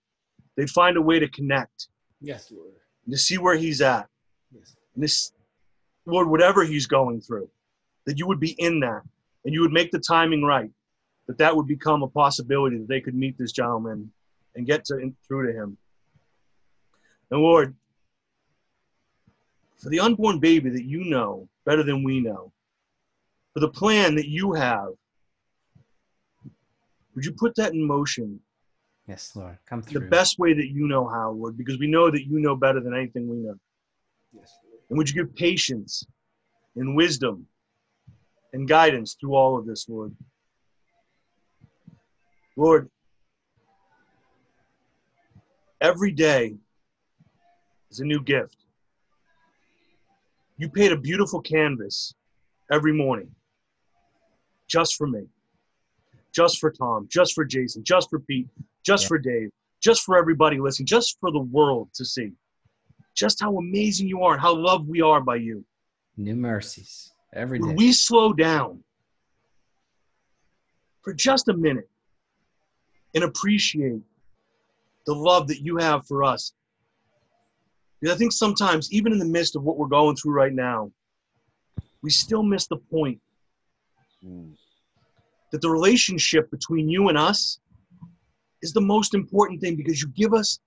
they find a way to connect, Yes, Lord. and to see where he's at. Yes. And this, Lord, whatever he's going through, that you would be in that, and you would make the timing right, that that would become a possibility that they could meet this gentleman and get to, in, through to him. And Lord, for the unborn baby that you know better than we know, for the plan that you have, would you put that in motion Yes, Lord. Come through. the best way that you know how, Lord, because we know that you know better than anything we know. Yes, Lord. And would you give patience and wisdom and guidance through all of this, Lord? Lord, every day is a new gift. You paint a beautiful canvas every morning just for me, just for Tom, just for Jason, just for Pete, just Yeah. for Dave, just for everybody listening, just for the world to see. Just how amazing you are and how loved we are by you. New mercies every day. Would we slow down for just a minute and appreciate the love that you have for us? Because I think sometimes, even in the midst of what we're going through right now, we still miss the point Mm. That the relationship between you and us is the most important thing because you give us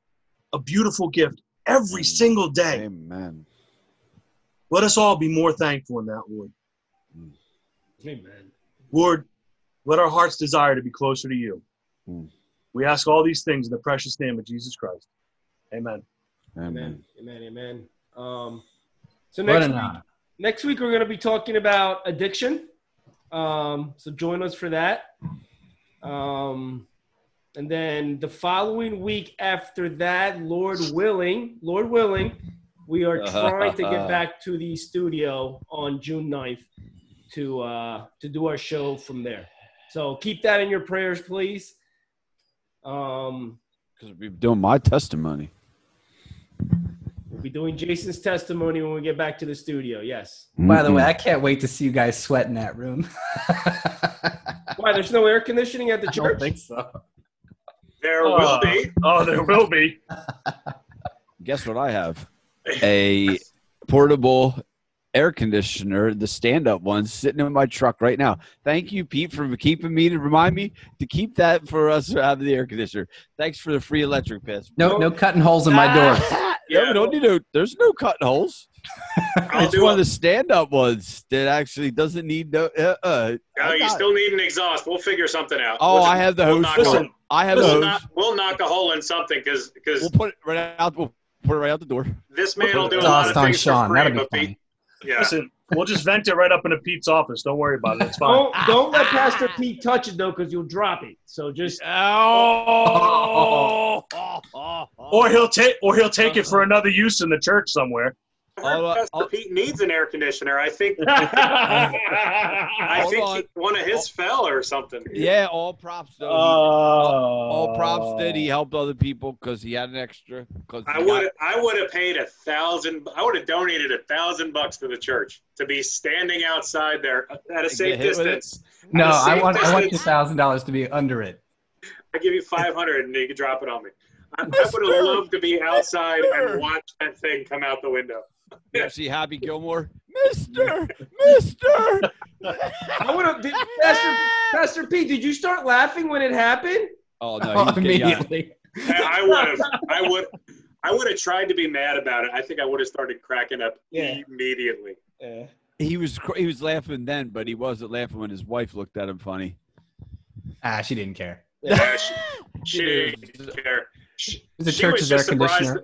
a beautiful gift every Mm. single day. Amen. Let us all be more thankful in that, Lord. Amen. Lord, let our hearts desire to be closer to you. Mm. We ask all these things in the precious name of Jesus Christ. Amen. Amen. Amen. Amen. Amen. Um, so next week, next week we're going to be talking about addiction. Um, so join us for that. Um, and then the following week after that, Lord willing, Lord willing, we are trying to get back to the studio on June 9th to uh, to do our show from there. So keep that in your prayers, please. Um, Because we're doing my testimony. We'll be doing Jason's testimony when we get back to the studio. Yes. By the way, I can't wait to see you guys sweat in that room. Why? There's no air conditioning at the I church. don't think so. There Uh, will be. Oh, there will be. guess what I have? A portable air conditioner, the stand up one, sitting in my truck right now. Thank you, Pete, for keeping me to remind me to keep that for us to have the air conditioner. Thanks for the free electric pass. No, no cutting holes in my door. No, Yeah. we don't need no, there's no cutting holes. It's one a- of the stand up ones that actually doesn't need no. Uh, uh, No, you got- still need an exhaust. We'll figure something out. oh, We'll I have the we'll hose. knock for a it. Listen, I have the We'll hose. knock, we'll knock a hole in something because because we'll put it right out. We'll put it right out the door. this man will do a lot of things Sean. for That'll free. be But Pete, funny. yeah, Listen, we'll just vent it right up into Pete's office. Don't worry about it. It's fine. Don't don't let Pastor Pete touch it though, because you'll drop it. So just Oh. Or he'll take or he'll take it for another use in the church somewhere. I heard I'll, uh, Pastor I'll- Pete needs an air conditioner. I think I think on. he, one of his fell or something. Yeah, all props though. He- all props did. He helped other people because he had an extra. Cause I would got- I would have paid a thousand. I would have donated a thousand bucks to the church to be standing outside there at a safe hit with it? distance. No, At a I safe want I want your thousand dollars to be under it. I give you five hundred and you can drop it on me. I, I would have loved to be outside and watch that thing come out the window. You see Happy Gilmore, Mister, Mister. I would have. Pastor Pastor Pete, did you start laughing when it happened? Oh no, he's getting- yeah. immediately. I would have. I would. I would have tried to be mad about it. I think I would have started cracking up Yeah. immediately. Yeah. He was he was laughing then, but he wasn't laughing when his wife looked at him funny. Ah, she didn't care. Yeah, she, she didn't care. She, The she church's air just surprised conditioner.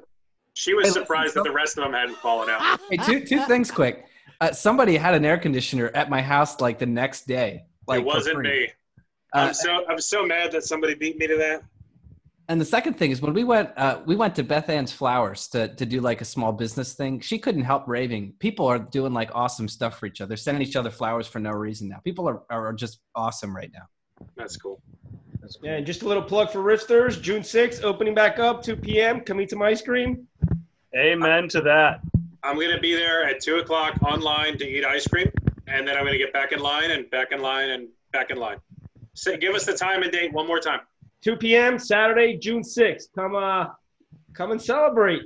She was Hey, surprised so- that the rest of them hadn't fallen out. Hey, two two things quick. Uh, somebody had an air conditioner at my house like the next day. Like it wasn't me. Uh, I'm so I'm so mad that somebody beat me to that. and the second thing is when we went uh, we went to Beth Ann's Flowers to to do like a small business thing. She couldn't help raving. People are doing like awesome stuff for each other, sending each other flowers for no reason now. People are are just awesome right now. That's cool. Yeah, and just a little plug for Rifters, June 6th, opening back up, 2 p.m. Come eat some ice cream. Amen to that. I'm gonna be there at two o'clock online to eat ice cream, and then I'm gonna get back in line and back in line and back in line. Say, give us the time and date one more time. 2 p.m. Saturday, June 6th. Come, uh, come and celebrate.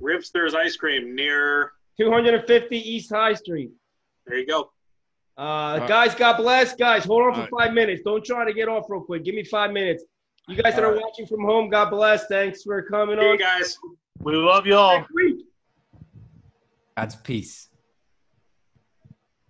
Ribster's ice cream near. 250 East High Street. There you go. Uh, guys, God bless. Guys, hold on for All five minutes. Don't try to get off real quick. Give me five minutes. You guys that are All right. watching from home, God bless. Thanks for coming See you on. guall guys. We love y'all. Next week. God's peace.